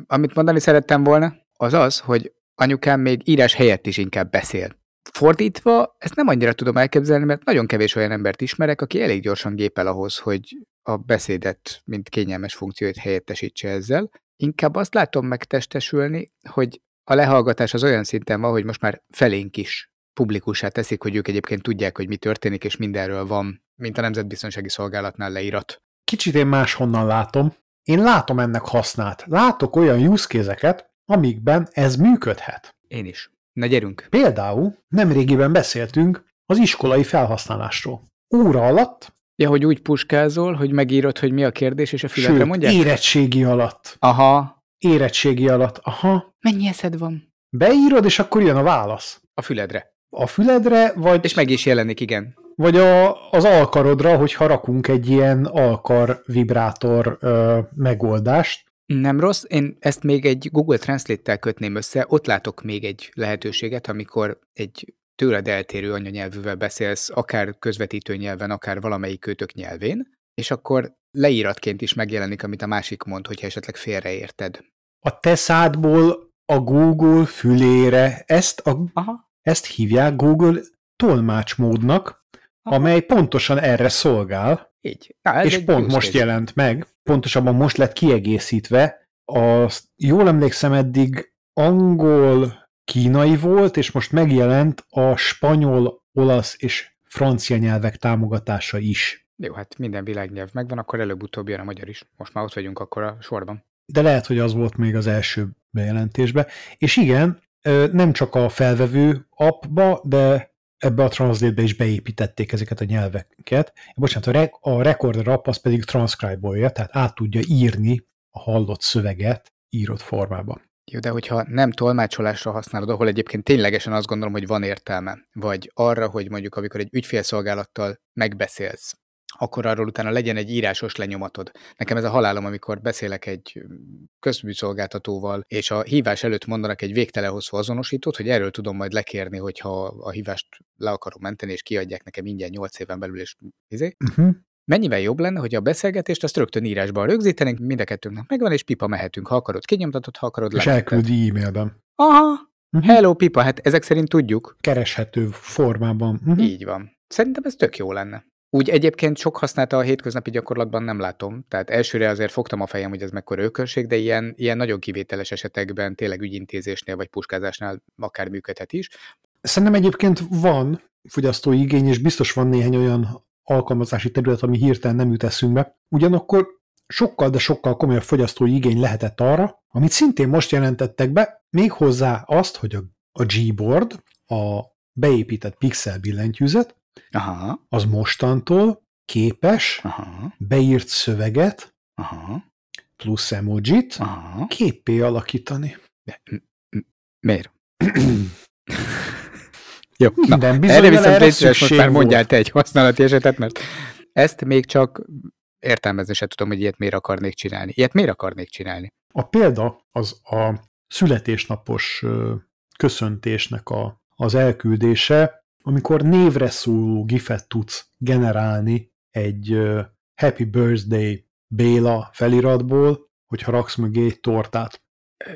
Amit mondani szerettem volna, az az, hogy anyukám még írás helyett is inkább beszél. Fordítva, ezt nem annyira tudom elképzelni, mert nagyon kevés olyan embert ismerek, aki elég gyorsan gépel ahhoz, hogy a beszédet, mint kényelmes funkciót helyettesítse ezzel. Inkább azt látom megtestesülni, hogy a lehallgatás az olyan szinten van, hogy most már felénk is publikussá teszik, hogy ők egyébként tudják, hogy mi történik, és mindenről van, mint a Nemzetbiztonsági Szolgálatnál leírat. Kicsit én máshonnan látom. Én látom ennek hasznát. Látok olyan use amikben ez működhet. Én is. Na gyerünk. Például nemrégiben beszéltünk az iskolai felhasználásról. Óra alatt Ja, hogy úgy puskázol, hogy megírod, hogy mi a kérdés, és a füledre Sőt, mondják? érettségi alatt. Aha. Érettségi alatt, aha. Mennyi eszed van? Beírod, és akkor jön a válasz. A füledre. a füledre, vagy... És meg is jelenik, igen. Vagy a, az alkarodra, hogyha rakunk egy ilyen alkar vibrátor ö, megoldást. Nem rossz, én ezt még egy Google Translate-tel kötném össze, ott látok még egy lehetőséget, amikor egy tőled eltérő anyanyelvűvel beszélsz, akár közvetítő nyelven, akár valamelyik kötök nyelvén, és akkor leíratként is megjelenik, amit a másik mond, hogyha esetleg félreérted. A te szádból a Google fülére ezt, a, Aha. ezt hívják Google tolmácsmódnak, Aha. amely pontosan erre szolgál, Így. Na, és pont most jelent meg, pontosabban most lett kiegészítve, azt jól emlékszem eddig angol, kínai volt, és most megjelent a spanyol, olasz és francia nyelvek támogatása is. Jó, hát minden világnyelv megvan, akkor előbb-utóbb jön a magyar is. Most már ott vagyunk akkor a sorban. De lehet, hogy az volt még az első bejelentésbe. És igen, nem csak a felvevő appba, de ebbe a Translate-be is beépítették ezeket a nyelveket. Bocsánat, a, rec- a Recorder app az pedig transcribe-olja, tehát át tudja írni a hallott szöveget írott formában. Jó, de hogyha nem tolmácsolásra használod, ahol egyébként ténylegesen azt gondolom, hogy van értelme, vagy arra, hogy mondjuk amikor egy ügyfélszolgálattal megbeszélsz, akkor arról utána legyen egy írásos lenyomatod. Nekem ez a halálom, amikor beszélek egy közműszolgáltatóval, és a hívás előtt mondanak egy végtelen hosszú azonosítót, hogy erről tudom majd lekérni, hogyha a hívást le akarom menteni, és kiadják nekem ingyen 8 éven belül, és izé. Uh-huh. Mennyivel jobb lenne, hogy a beszélgetést azt rögtön írásban rögzítenénk, mind a kettőnknek megvan, és pipa mehetünk, ha akarod kinyomtatod, ha akarod És lemented. elküldi e-mailben. Aha, Uh-huh. hello pipa, hát ezek szerint tudjuk. Kereshető formában. Uh-huh. Így van. Szerintem ez tök jó lenne. Úgy egyébként sok használta a hétköznapi gyakorlatban nem látom. Tehát elsőre azért fogtam a fejem, hogy ez mekkora ökörség, de ilyen, ilyen nagyon kivételes esetekben, tényleg ügyintézésnél vagy puskázásnál akár működhet is. Szerintem egyébként van fogyasztói igény, és biztos van néhány olyan alkalmazási terület, ami hirtelen nem jut eszünkbe. Ugyanakkor sokkal, de sokkal komolyabb fogyasztói igény lehetett arra, amit szintén most jelentettek be, méghozzá azt, hogy a, a Gboard, a beépített pixel billentyűzet, Aha, az mostantól képes aha, beírt szöveget aha, plusz emojit aha. képpé alakítani. De, miért? (clears throat) Jó, na, Minden erre bizonyal viszont erre légy most már mondjál te egy használati esetet, mert ezt még csak értelmezni se tudom, hogy ilyet miért akarnék csinálni. Ilyet miért akarnék csinálni? A példa az a születésnapos köszöntésnek a, az elküldése, amikor névre szóló gifet tudsz generálni egy Happy Birthday Béla feliratból, hogyha raksz mögé egy tortát.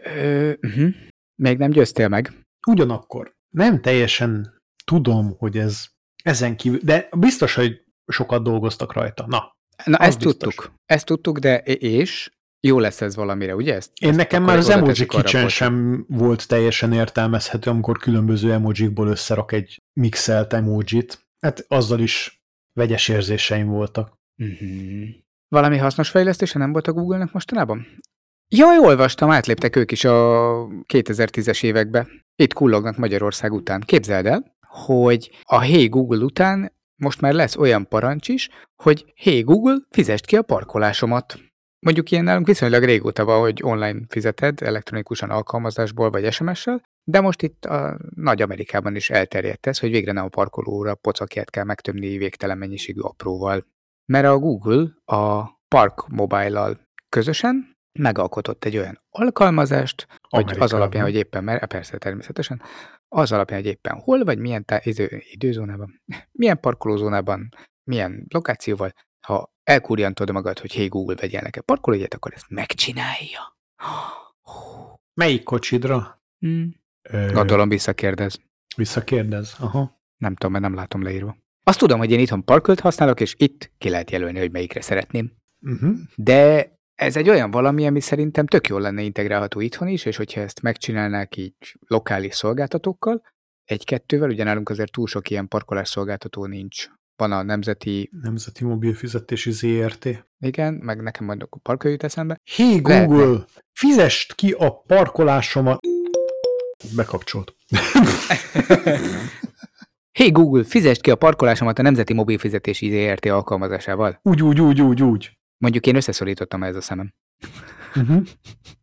Ö, uh-huh. Még nem győztél meg. Ugyanakkor nem teljesen tudom, hogy ez ezen kívül, de biztos, hogy sokat dolgoztak rajta. Na, Na, ezt biztos. tudtuk. Ezt tudtuk, de és jó lesz ez valamire, ugye? Ezt, Én ezt nekem már az emoji kitchen polcra. sem volt teljesen értelmezhető, amikor különböző emojikból összerak egy mixelt emojit. Hát azzal is vegyes érzéseim voltak. Uh-huh. Valami hasznos fejlesztése nem volt a Google-nek mostanában? Jaj, olvastam, átléptek ők is a 2010-es évekbe. Itt kullognak Magyarország után. Képzeld el, hogy a Hey Google után most már lesz olyan parancs is, hogy Hey Google, fizest ki a parkolásomat. Mondjuk ilyen nálunk viszonylag régóta van, hogy online fizeted, elektronikusan alkalmazásból vagy SMS-sel, de most itt a Nagy Amerikában is elterjedt ez, hogy végre nem a parkolóra pocakját kell megtömni végtelen mennyiségű apróval. Mert a Google a Park Mobile-lal közösen megalkotott egy olyan alkalmazást, hogy az Amerikában. alapján, hogy éppen, mert persze természetesen, az alapján, hogy éppen hol vagy, milyen tá- idő, időzónában, milyen parkolózónában, milyen lokációval, ha elkurjantod magad, hogy hey Google, vegyél nekem parkolójegyet, akkor ezt megcsinálja. Melyik kocsidra? Hmm. Ö, Gondolom visszakérdez. Visszakérdez. Aha. Nem tudom, mert nem látom leírva. Azt tudom, hogy én itthon parkölt használok, és itt ki lehet jelölni, hogy melyikre szeretném. Uh-huh. De ez egy olyan valami, ami szerintem tök jól lenne integrálható itthon is, és hogyha ezt megcsinálnák így lokális szolgáltatókkal, egy-kettővel, ugye nálunk azért túl sok ilyen parkolás szolgáltató nincs. Van a nemzeti, Nemzeti Mobil Fizetési ZRT. igen, meg nekem majd a parkoló jut eszembe. Hé Lehetne. Google, fizest ki a parkolásomat. Bekapcsolt. (laughs) Hey Google, fizest ki a parkolásomat a Nemzeti Mobil Fizetési ZRT alkalmazásával. Úgy, úgy, úgy, úgy, úgy. Mondjuk én összeszorítottam ez a szemem. Uh-huh.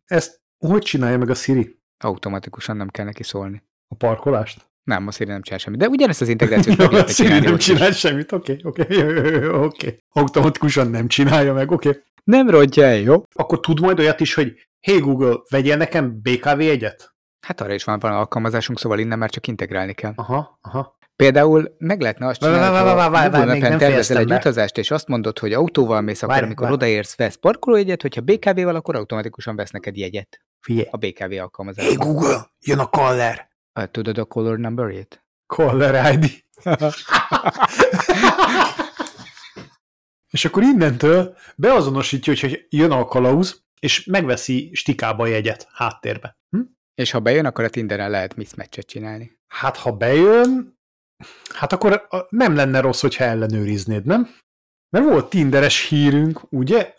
Ezt hogy csinálja meg a Siri? Automatikusan nem kell neki szólni. A parkolást? Nem, a Siri nem csinál semmit. De ugyanezt az integrációt meg lehet csinálni. nem ott is. csinál semmit, oké, oké, oké. Automatikusan nem csinálja meg, oké. Nem rontja el, jó? Akkor tud majd olyat is, hogy hey Google, vegyél nekem BKV egyet? Hát arra is van, van alkalmazásunk, szóval innen már csak integrálni kell. Aha, aha. Például meg lehetne azt csinálni, hogy Google nem tervezel egy be. utazást, és azt mondod, hogy autóval mész, akkor Várj, amikor várj. odaérsz, vesz parkolójegyet, hogyha BKV-val, akkor automatikusan vesz neked jegyet Figyelj. a BKV Hey alkalmazásban. Google, jön a caller. Ah, Tudod a color numberét? Caller ID. és akkor innentől beazonosítja, hogy jön a kalauz, és megveszi stikába a jegyet háttérbe. Hm? És ha bejön, akkor a Tinderen lehet mismatchet csinálni. Hát ha bejön, hát akkor nem lenne rossz, hogyha ellenőriznéd, nem? Mert volt tinderes hírünk, ugye?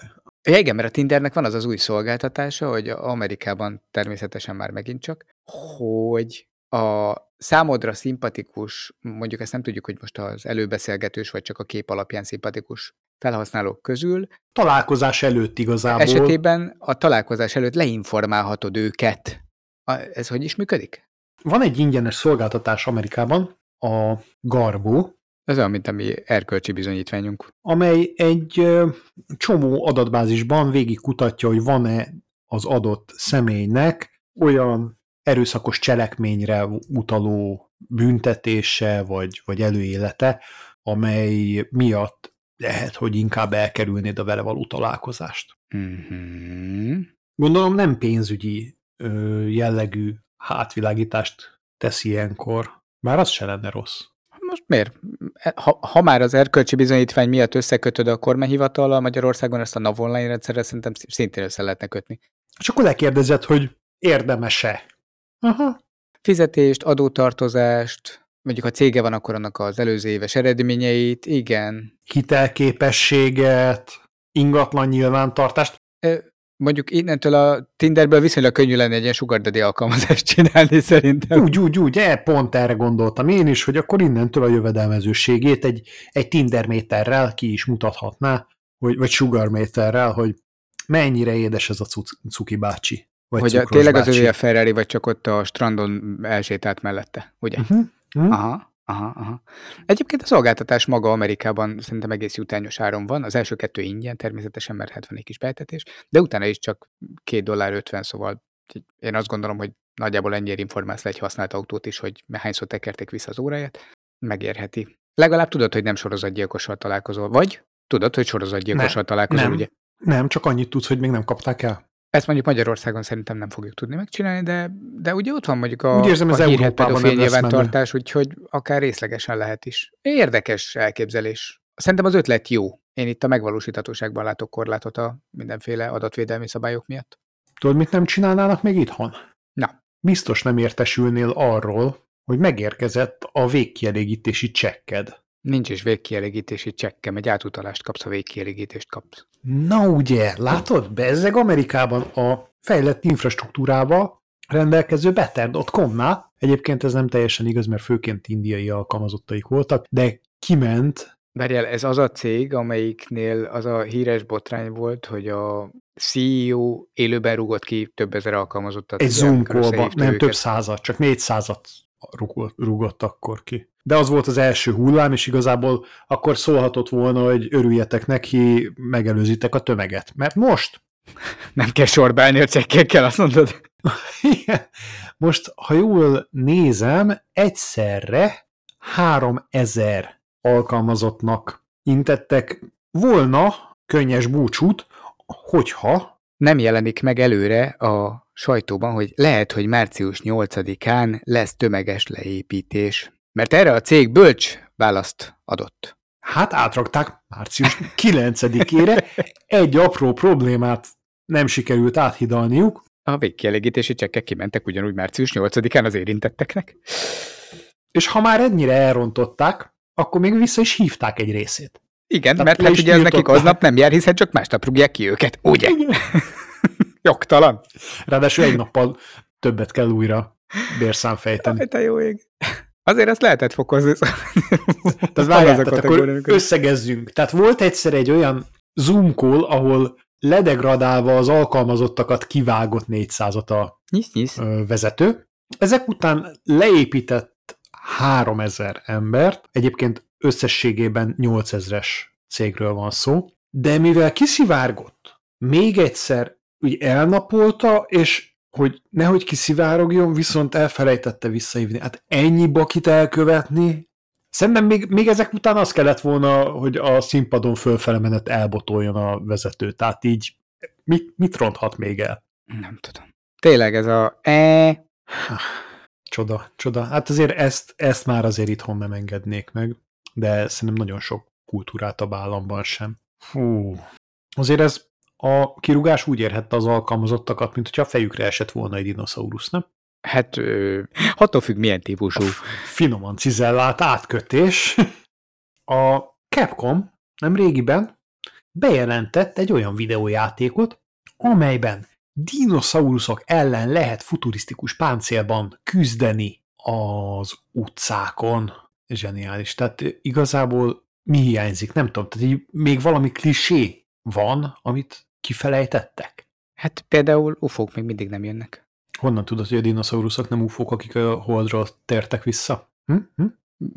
Ja, igen, mert a Tindernek van az az új szolgáltatása, hogy Amerikában természetesen már megint csak, hogy a számodra szimpatikus, mondjuk ezt nem tudjuk, hogy most az előbeszélgetős, vagy csak a kép alapján szimpatikus felhasználók közül, Találkozás előtt igazából. esetében a találkozás előtt leinformálhatod őket. Ez hogy is működik? Van egy ingyenes szolgáltatás Amerikában, a Garbo, Ez olyan, mint a mi erkölcsi bizonyítványunk. amely egy csomó adatbázisban végig kutatja, hogy van-e az adott személynek olyan erőszakos cselekményre utaló büntetése vagy, vagy előélete, amely miatt lehet, hogy inkább elkerülnéd a vele való találkozást. Mm-hmm. Gondolom nem pénzügyi ö, jellegű hátvilágítást tesz ilyenkor, bár az se lenne rossz. Most miért? Ha, ha már az erkölcsi bizonyítvány miatt összekötöd a kormányhivatallal Magyarországon, ezt a NAV online rendszerre szerintem szintén össze lehetne kötni. És akkor lekérdezed, hogy érdemes-e? Aha. Fizetést, adótartozást, mondjuk ha cége van, akkor annak az előző éves eredményeit, igen. Hitelképességet, ingatlan nyilvántartást. Ö, Mondjuk innentől a Tinderből viszonylag könnyű lenne egy ilyen sugar daddy alkalmazást csinálni szerintem. Úgy, úgy, úgy, e, pont erre gondoltam én is, hogy akkor innentől a jövedelmezőségét egy, egy Tinderméterrel ki is mutathatná, hogy, vagy sugarméterrel, hogy mennyire édes ez a cuki bácsi. Vagy Hogy a, tényleg az bácsi. övé a Ferrari, vagy csak ott a strandon elsétált mellette, ugye? Uh-huh. Uh-huh. Aha, aha, aha. Egyébként a szolgáltatás maga Amerikában szerintem egész jutányos áron van. Az első kettő ingyen természetesen, mert hát van egy kis bejetetés, de utána is csak 2 dollár 50, szóval én azt gondolom, hogy nagyjából ennyire informálsz le egy használt autót is, hogy hányszor tekerték vissza az óráját, megérheti. Legalább tudod, hogy nem sorozatgyilkossal találkozol, vagy tudod, hogy sorozatgyilkossal találkozol, nem. ugye? Nem, csak annyit tudsz, hogy még nem kapták el. Ezt mondjuk Magyarországon szerintem nem fogjuk tudni megcsinálni, de, de ugye ott van mondjuk a, Úgy érzem, a hírhet Európában pedofil nem lesz menő. nyilvántartás, úgyhogy akár részlegesen lehet is. Érdekes elképzelés. Szerintem az ötlet jó. Én itt a megvalósíthatóságban látok korlátot a mindenféle adatvédelmi szabályok miatt. Tudod, mit nem csinálnának még itthon? Na. Biztos nem értesülnél arról, hogy megérkezett a végkielégítési csekked. Nincs is végkielégítési csekkem, egy átutalást kapsz, a végkielégítést kapsz. Na ugye, látod? Bezzeg Amerikában a fejlett infrastruktúrával rendelkező Better.com-nál, egyébként ez nem teljesen igaz, mert főként indiai alkalmazottaik voltak, de kiment, Várjál, ez az a cég, amelyiknél az a híres botrány volt, hogy a CEO élőben rúgott ki több ezer alkalmazottat. egy Zoom nem őket. több százat, csak négyszázat rúgott, rúgott akkor ki. De az volt az első hullám, és igazából akkor szólhatott volna, hogy örüljetek neki, megelőzitek a tömeget. Mert most (laughs) Nem kell sorba állni a csekkekkel, azt mondod? (laughs) Igen. Most, ha jól nézem, egyszerre 3000 alkalmazottnak intettek volna könnyes búcsút, hogyha Nem jelenik meg előre a sajtóban, hogy lehet, hogy március 8-án lesz tömeges leépítés. Mert erre a cég bölcs választ adott. hát átrakták március 9-ére, egy apró problémát nem sikerült áthidalniuk, A végkielégítési csekkek kimentek ugyanúgy március 8-án az érintetteknek. és ha már ennyire elrontották, akkor még vissza is hívták egy részét. Igen, Tehát mert hát ugye ez nekik aznap nem jár, hiszen csak másnap rúgják ki őket, ugye? (laughs) Jogtalan. Ráadásul egy nappal többet kell újra bérszámfejteni. Jaj, te jó ég. Azért ezt lehetett fokozni. Tehát (laughs) várjál, tehát akkor összegezzünk. Tehát volt egyszer egy olyan Zoom call, ahol ledegradálva az alkalmazottakat kivágott 400-at a Nyisz, nyisz. vezető. Ezek után leépített 3000 embert, egyébként összességében 8000-es cégről van szó, de mivel kiszivárgott, még egyszer úgy elnapolta, és hogy nehogy kiszivárogjon, viszont elfelejtette visszahívni. Hát ennyi bakit elkövetni, Szerintem még, még ezek után az kellett volna, hogy a színpadon fölfele menet elbotoljon a vezető. Tehát így mit, mit ronthat még el? Nem tudom. Tényleg ez a e... Csoda, csoda. Hát azért ezt, ezt már azért itthon nem engednék meg, de szerintem nagyon sok kultúrát államban sem. Hú. Azért ez a kirúgás úgy érhette az alkalmazottakat, mint hogyha a fejükre esett volna egy dinoszaurusz, nem? Hát, ö, attól függ, milyen típusú. Finoman cizellált átkötés. A Capcom nem régiben bejelentett egy olyan videójátékot, amelyben dinoszauruszok ellen lehet futurisztikus páncélban küzdeni az utcákon. Zseniális. Tehát igazából mi hiányzik? Nem tudom. Tehát így még valami klisé van, amit kifelejtettek? Hát például ufók még mindig nem jönnek. Honnan tudod, hogy a dinoszauruszok nem ufók, akik a holdról tértek vissza? Hm? Hm?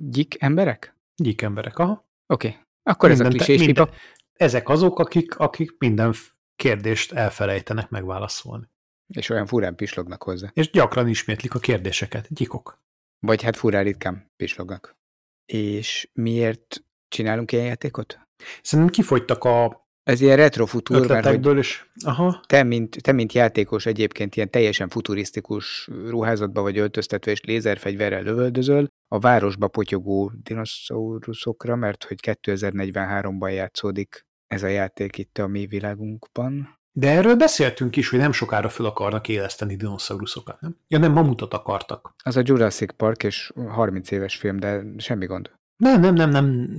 Gyik emberek? Gyik emberek, aha. Oké, okay. akkor minden, ez a klisés minden, pipa. Ezek azok, akik, akik minden kérdést elfelejtenek megválaszolni. És olyan furán pislognak hozzá. És gyakran ismétlik a kérdéseket. Gyikok. Vagy hát furán ritkán pislognak. És miért csinálunk ilyen játékot? Szerintem kifogytak a ez ilyen retrofutúr, mert hogy is. Aha. Te, mint, te, mint játékos egyébként ilyen teljesen futurisztikus ruházatba vagy öltöztetve és lézerfegyverrel lövöldözöl a városba potyogó dinoszauruszokra, mert hogy 2043-ban játszódik ez a játék itt a mi világunkban. De erről beszéltünk is, hogy nem sokára fel akarnak éleszteni dinoszauruszokat, nem? Ja, nem, mamutot akartak. Az a Jurassic Park, és 30 éves film, de semmi gond. Nem, nem, nem, nem.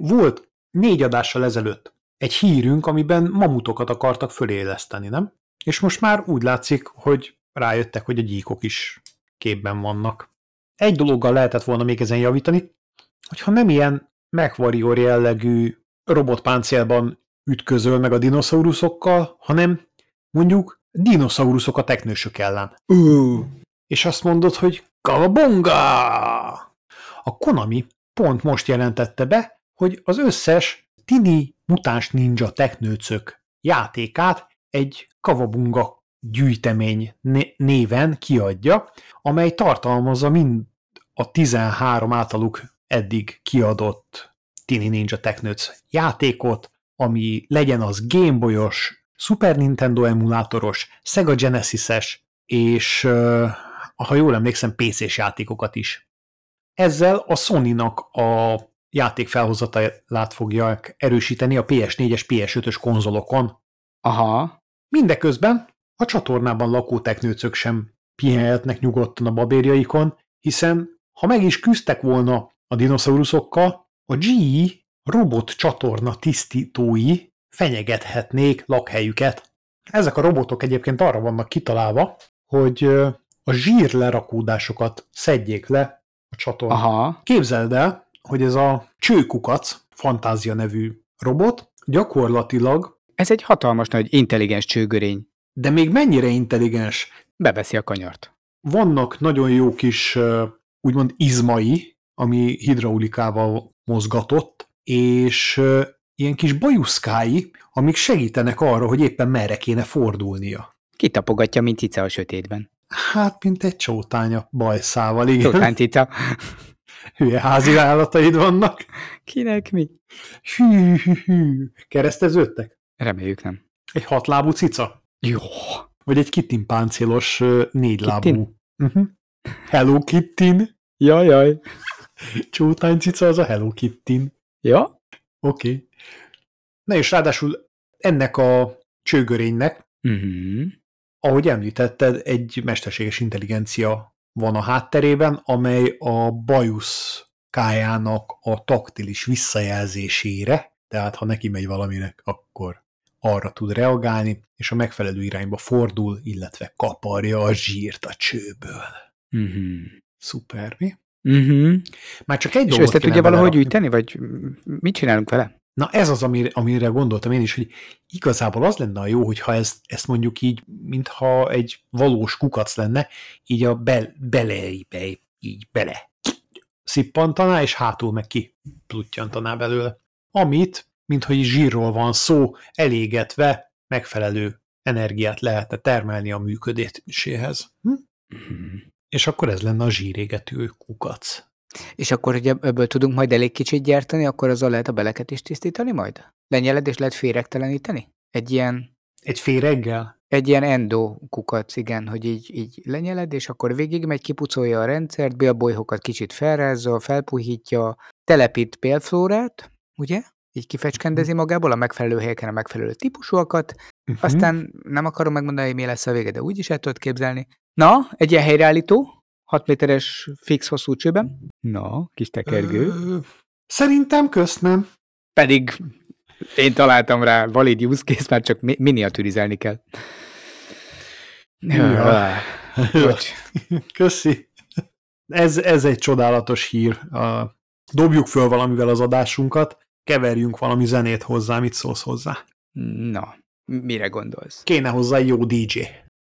Volt négy adással ezelőtt egy hírünk, amiben mamutokat akartak föléleszteni, nem? És most már úgy látszik, hogy rájöttek, hogy a gyíkok is képben vannak. Egy dologgal lehetett volna még ezen javítani, hogyha nem ilyen MechWarrior jellegű robotpáncélban ütközöl meg a dinoszauruszokkal, hanem mondjuk dinoszauruszok a teknősök ellen. Uh. És azt mondod, hogy Kavabonga! A Konami pont most jelentette be, hogy az összes tini mutáns ninja teknőcök játékát egy kavabunga gyűjtemény néven kiadja, amely tartalmazza mind a 13 általuk eddig kiadott Tini Ninja Technőc játékot, ami legyen az Gameboyos, Super Nintendo emulátoros, Sega Genesis-es, és ha jól emlékszem, PC-s játékokat is. Ezzel a Sony-nak a játék felhozatalát fogják erősíteni a PS4-es, PS5-ös konzolokon. Aha. Mindeközben a csatornában lakó teknőcök sem pihenhetnek nyugodtan a babérjaikon, hiszen ha meg is küzdtek volna a dinoszauruszokkal, a GE robot csatorna tisztítói fenyegethetnék lakhelyüket. Ezek a robotok egyébként arra vannak kitalálva, hogy a zsír lerakódásokat szedjék le a csatorna. Aha. Képzeld el, hogy ez a csőkukac, fantázia nevű robot gyakorlatilag... Ez egy hatalmas nagy intelligens csőgörény. De még mennyire intelligens? Beveszi a kanyart. Vannak nagyon jó kis, úgymond izmai, ami hidraulikával mozgatott, és ilyen kis bajuszkái, amik segítenek arra, hogy éppen merre kéne fordulnia. Kitapogatja, mint cica a sötétben. Hát, mint egy csótánya bajszával, igen. Csótány cica. (laughs) Hülye házi állataid vannak. Kinek mi? Hű, hű, hű. Kereszteződtek? Reméljük nem. Egy hatlábú cica? Jó. Vagy egy kittin páncélos négylábú. Uh-huh. Hello Kittin. Jaj, jaj. Csótány cica az a Hello Kittin. Ja? Oké. Okay. Na és ráadásul ennek a csőgörénynek, uh-huh. ahogy említetted, egy mesterséges intelligencia van a hátterében, amely a bajusz kájának a taktilis visszajelzésére, tehát ha neki megy valaminek, akkor arra tud reagálni, és a megfelelő irányba fordul, illetve kaparja a zsírt a csőből. Uh-huh. Szuper, mi? Uh-huh. Már csak egy És össze tudja valahogy gyűjteni, vagy mit csinálunk vele? Na ez az, amire, amire gondoltam én is, hogy igazából az lenne a jó, hogyha ezt, ezt mondjuk így, mintha egy valós kukac lenne, így a be, beleibe, így bele szippantaná, és hátul meg ki pluttyantaná belőle. Amit, minthogy zsírról van szó, elégetve megfelelő energiát lehetne termelni a működéséhez. Hm? Mhm. És akkor ez lenne a zsírégető kukac. És akkor, hogy ebből tudunk majd elég kicsit gyártani, akkor azzal lehet a beleket is tisztítani majd? Lenyeled és lehet féregteleníteni? Egy ilyen, Egy féreggel? egy ilyen endo kukac, igen, hogy így, így lenyeled, és akkor végigmegy, kipucolja a rendszert, bélbolyhokat kicsit felrázza, felpuhítja, telepít bélflórát, ugye? Így kifecskendezi magából a megfelelő helyeken a megfelelő típusúakat, Uh-huh. aztán nem akarom megmondani, hogy mi lesz a vége, de úgy is el tudod képzelni. Na, egy ilyen helyreállító, 6 méteres fix hosszú csőben. Na, kis tekergő. Ö, Szerintem közt nem. Pedig én találtam rá valid use case, már csak mi- miniatűrizelni kell. Ja. Bocs. Köszi. Ez, ez egy csodálatos hír. Dobjuk föl valamivel az adásunkat, keverjünk valami zenét hozzá, mit szólsz hozzá? Na, mire gondolsz? Kéne hozzá egy jó DJ.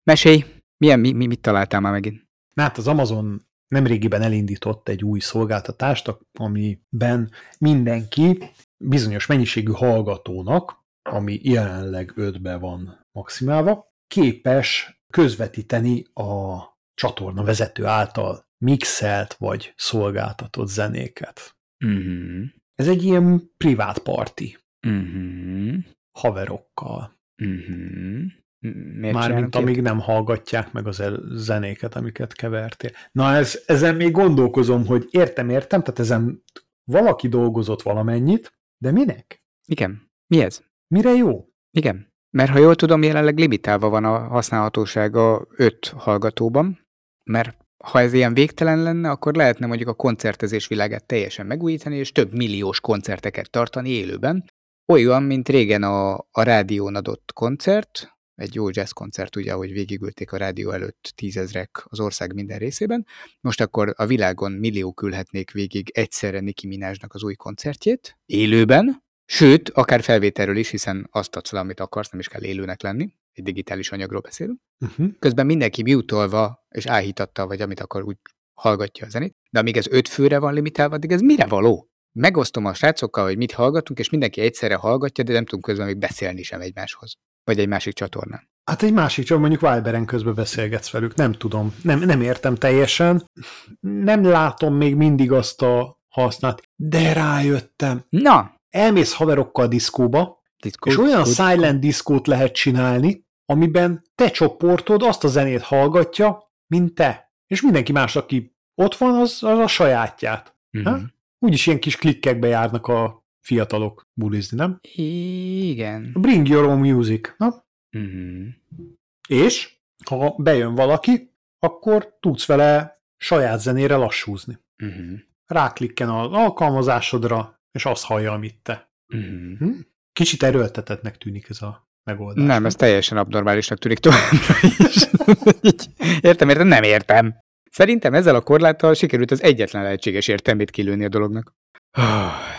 Mesélj, milyen, mi, mi, mit találtál már megint? Na Hát az Amazon nemrégiben elindított egy új szolgáltatást, amiben mindenki bizonyos mennyiségű hallgatónak, ami jelenleg 5-be van maximálva, képes közvetíteni a csatorna vezető által mixelt vagy szolgáltatott zenéket. Uh-huh. Ez egy ilyen privát parti Uh-huh. haverokkal. Uh-huh. Miért Mármint amíg nem hallgatják meg az zenéket, amiket kevertél. Na, ez, ezen még gondolkozom, hogy értem, értem, tehát ezen valaki dolgozott valamennyit, de minek? Igen. Mi ez? Mire jó? Igen. Mert ha jól tudom, jelenleg limitálva van a használhatósága 5 hallgatóban, mert ha ez ilyen végtelen lenne, akkor lehetne mondjuk a koncertezés világát teljesen megújítani, és több milliós koncerteket tartani élőben. Olyan, mint régen a, a rádión adott koncert, egy jó jazz koncert, ugye, ahogy végigülték a rádió előtt tízezrek az ország minden részében. Most akkor a világon milliók ülhetnék végig egyszerre Nicki Minajnak az új koncertjét, élőben, sőt, akár felvételről is, hiszen azt adsz le, amit akarsz, nem is kell élőnek lenni, egy digitális anyagról beszélünk. Uh-huh. Közben mindenki mutolva és áhítatta, vagy amit akar, úgy hallgatja a zenét. De amíg ez öt főre van limitálva, addig ez mire való? Megosztom a srácokkal, hogy mit hallgatunk, és mindenki egyszerre hallgatja, de nem tudunk közben még beszélni sem egymáshoz. Vagy egy másik csatornán. Hát egy másik, csak mondjuk Viberen közben beszélgetsz velük, nem tudom, nem, nem értem teljesen, nem látom még mindig azt a hasznát, de rájöttem. Na! Elmész haverokkal diszkóba, Diszkó, és olyan diszkó, silent diszkót lehet csinálni, amiben te csoportod azt a zenét hallgatja, mint te. És mindenki más, aki ott van, az, az a sajátját. Ha? Úgyis ilyen kis klikkekbe járnak a fiatalok bulizni, nem? Igen. Bring your own music. Na? Mhm. És ha bejön valaki, akkor tudsz vele saját zenére lassúzni. Mhm. Ráklikken az alkalmazásodra, és azt hallja, amit te. Hm? Kicsit erőltetetnek tűnik ez a megoldás. Nem, ez teljesen abnormálisnak tűnik továbbra is. (laughs) Értem, értem, nem értem. Szerintem ezzel a korláttal sikerült az egyetlen lehetséges értelmét kilőni a dolognak. (sighs)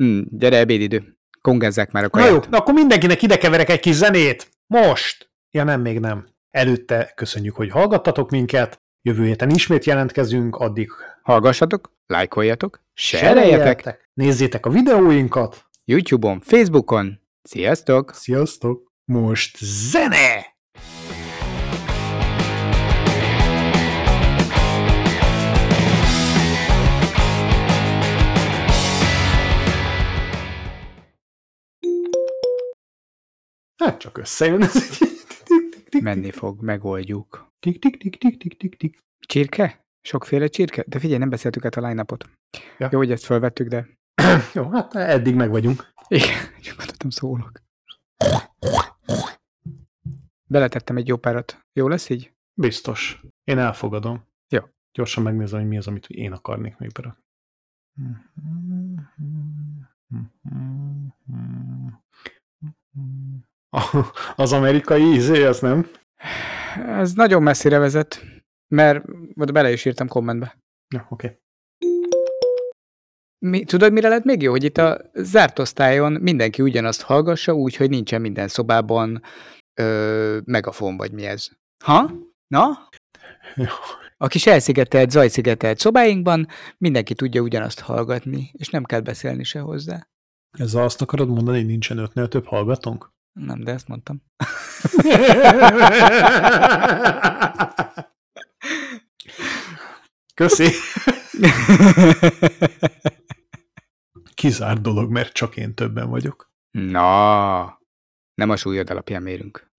Hm, gyere, ebédidő. Kongázzák már a Na jó, kaját. na akkor mindenkinek ide keverek egy kis zenét. Most! Ja nem, még nem. Előtte köszönjük, hogy hallgattatok minket. Jövő héten ismét jelentkezünk, addig Hallgassatok, lájkoljatok, sereljetek Nézzétek a videóinkat. YouTube-on, Facebookon. Sziasztok! Sziasztok! Most zene! Hát csak összejön ez. Menni fog, megoldjuk. Tik, tik, tik, tik, tik, tik, tik. Csirke? Sokféle csirke? De figyelj, nem beszéltük át a line-upot. Ja. Jó, hogy ezt felvettük, de... (clears throat) Jó, hát eddig meg vagyunk. Igen, (laughs) csak mondhatom szólok. Beletettem egy jó párat. Jó lesz így? Biztos. Én elfogadom. Jó. Gyorsan megnézem, hogy mi az, amit én akarnék még Az amerikai izé, az nem? Ez nagyon messzire vezet, mert oda bele is írtam kommentbe. Ja, oké. Okay. Mi, tudod, mire lehet még jó? Hogy itt a zárt osztályon mindenki ugyanazt hallgassa, úgy, hogy nincsen minden szobában ö, megafon, vagy mi ez. Ha? Na? A kis elszigetelt, zajszigetelt szobáinkban mindenki tudja ugyanazt hallgatni, és nem kell beszélni se hozzá. Ezzel azt akarod mondani, hogy nincsen ötnél több hallgatónk? Nem, de ezt mondtam. Köszi. Kizárt dolog, mert csak én többen vagyok. Na, nem a súlyod alapján mérünk.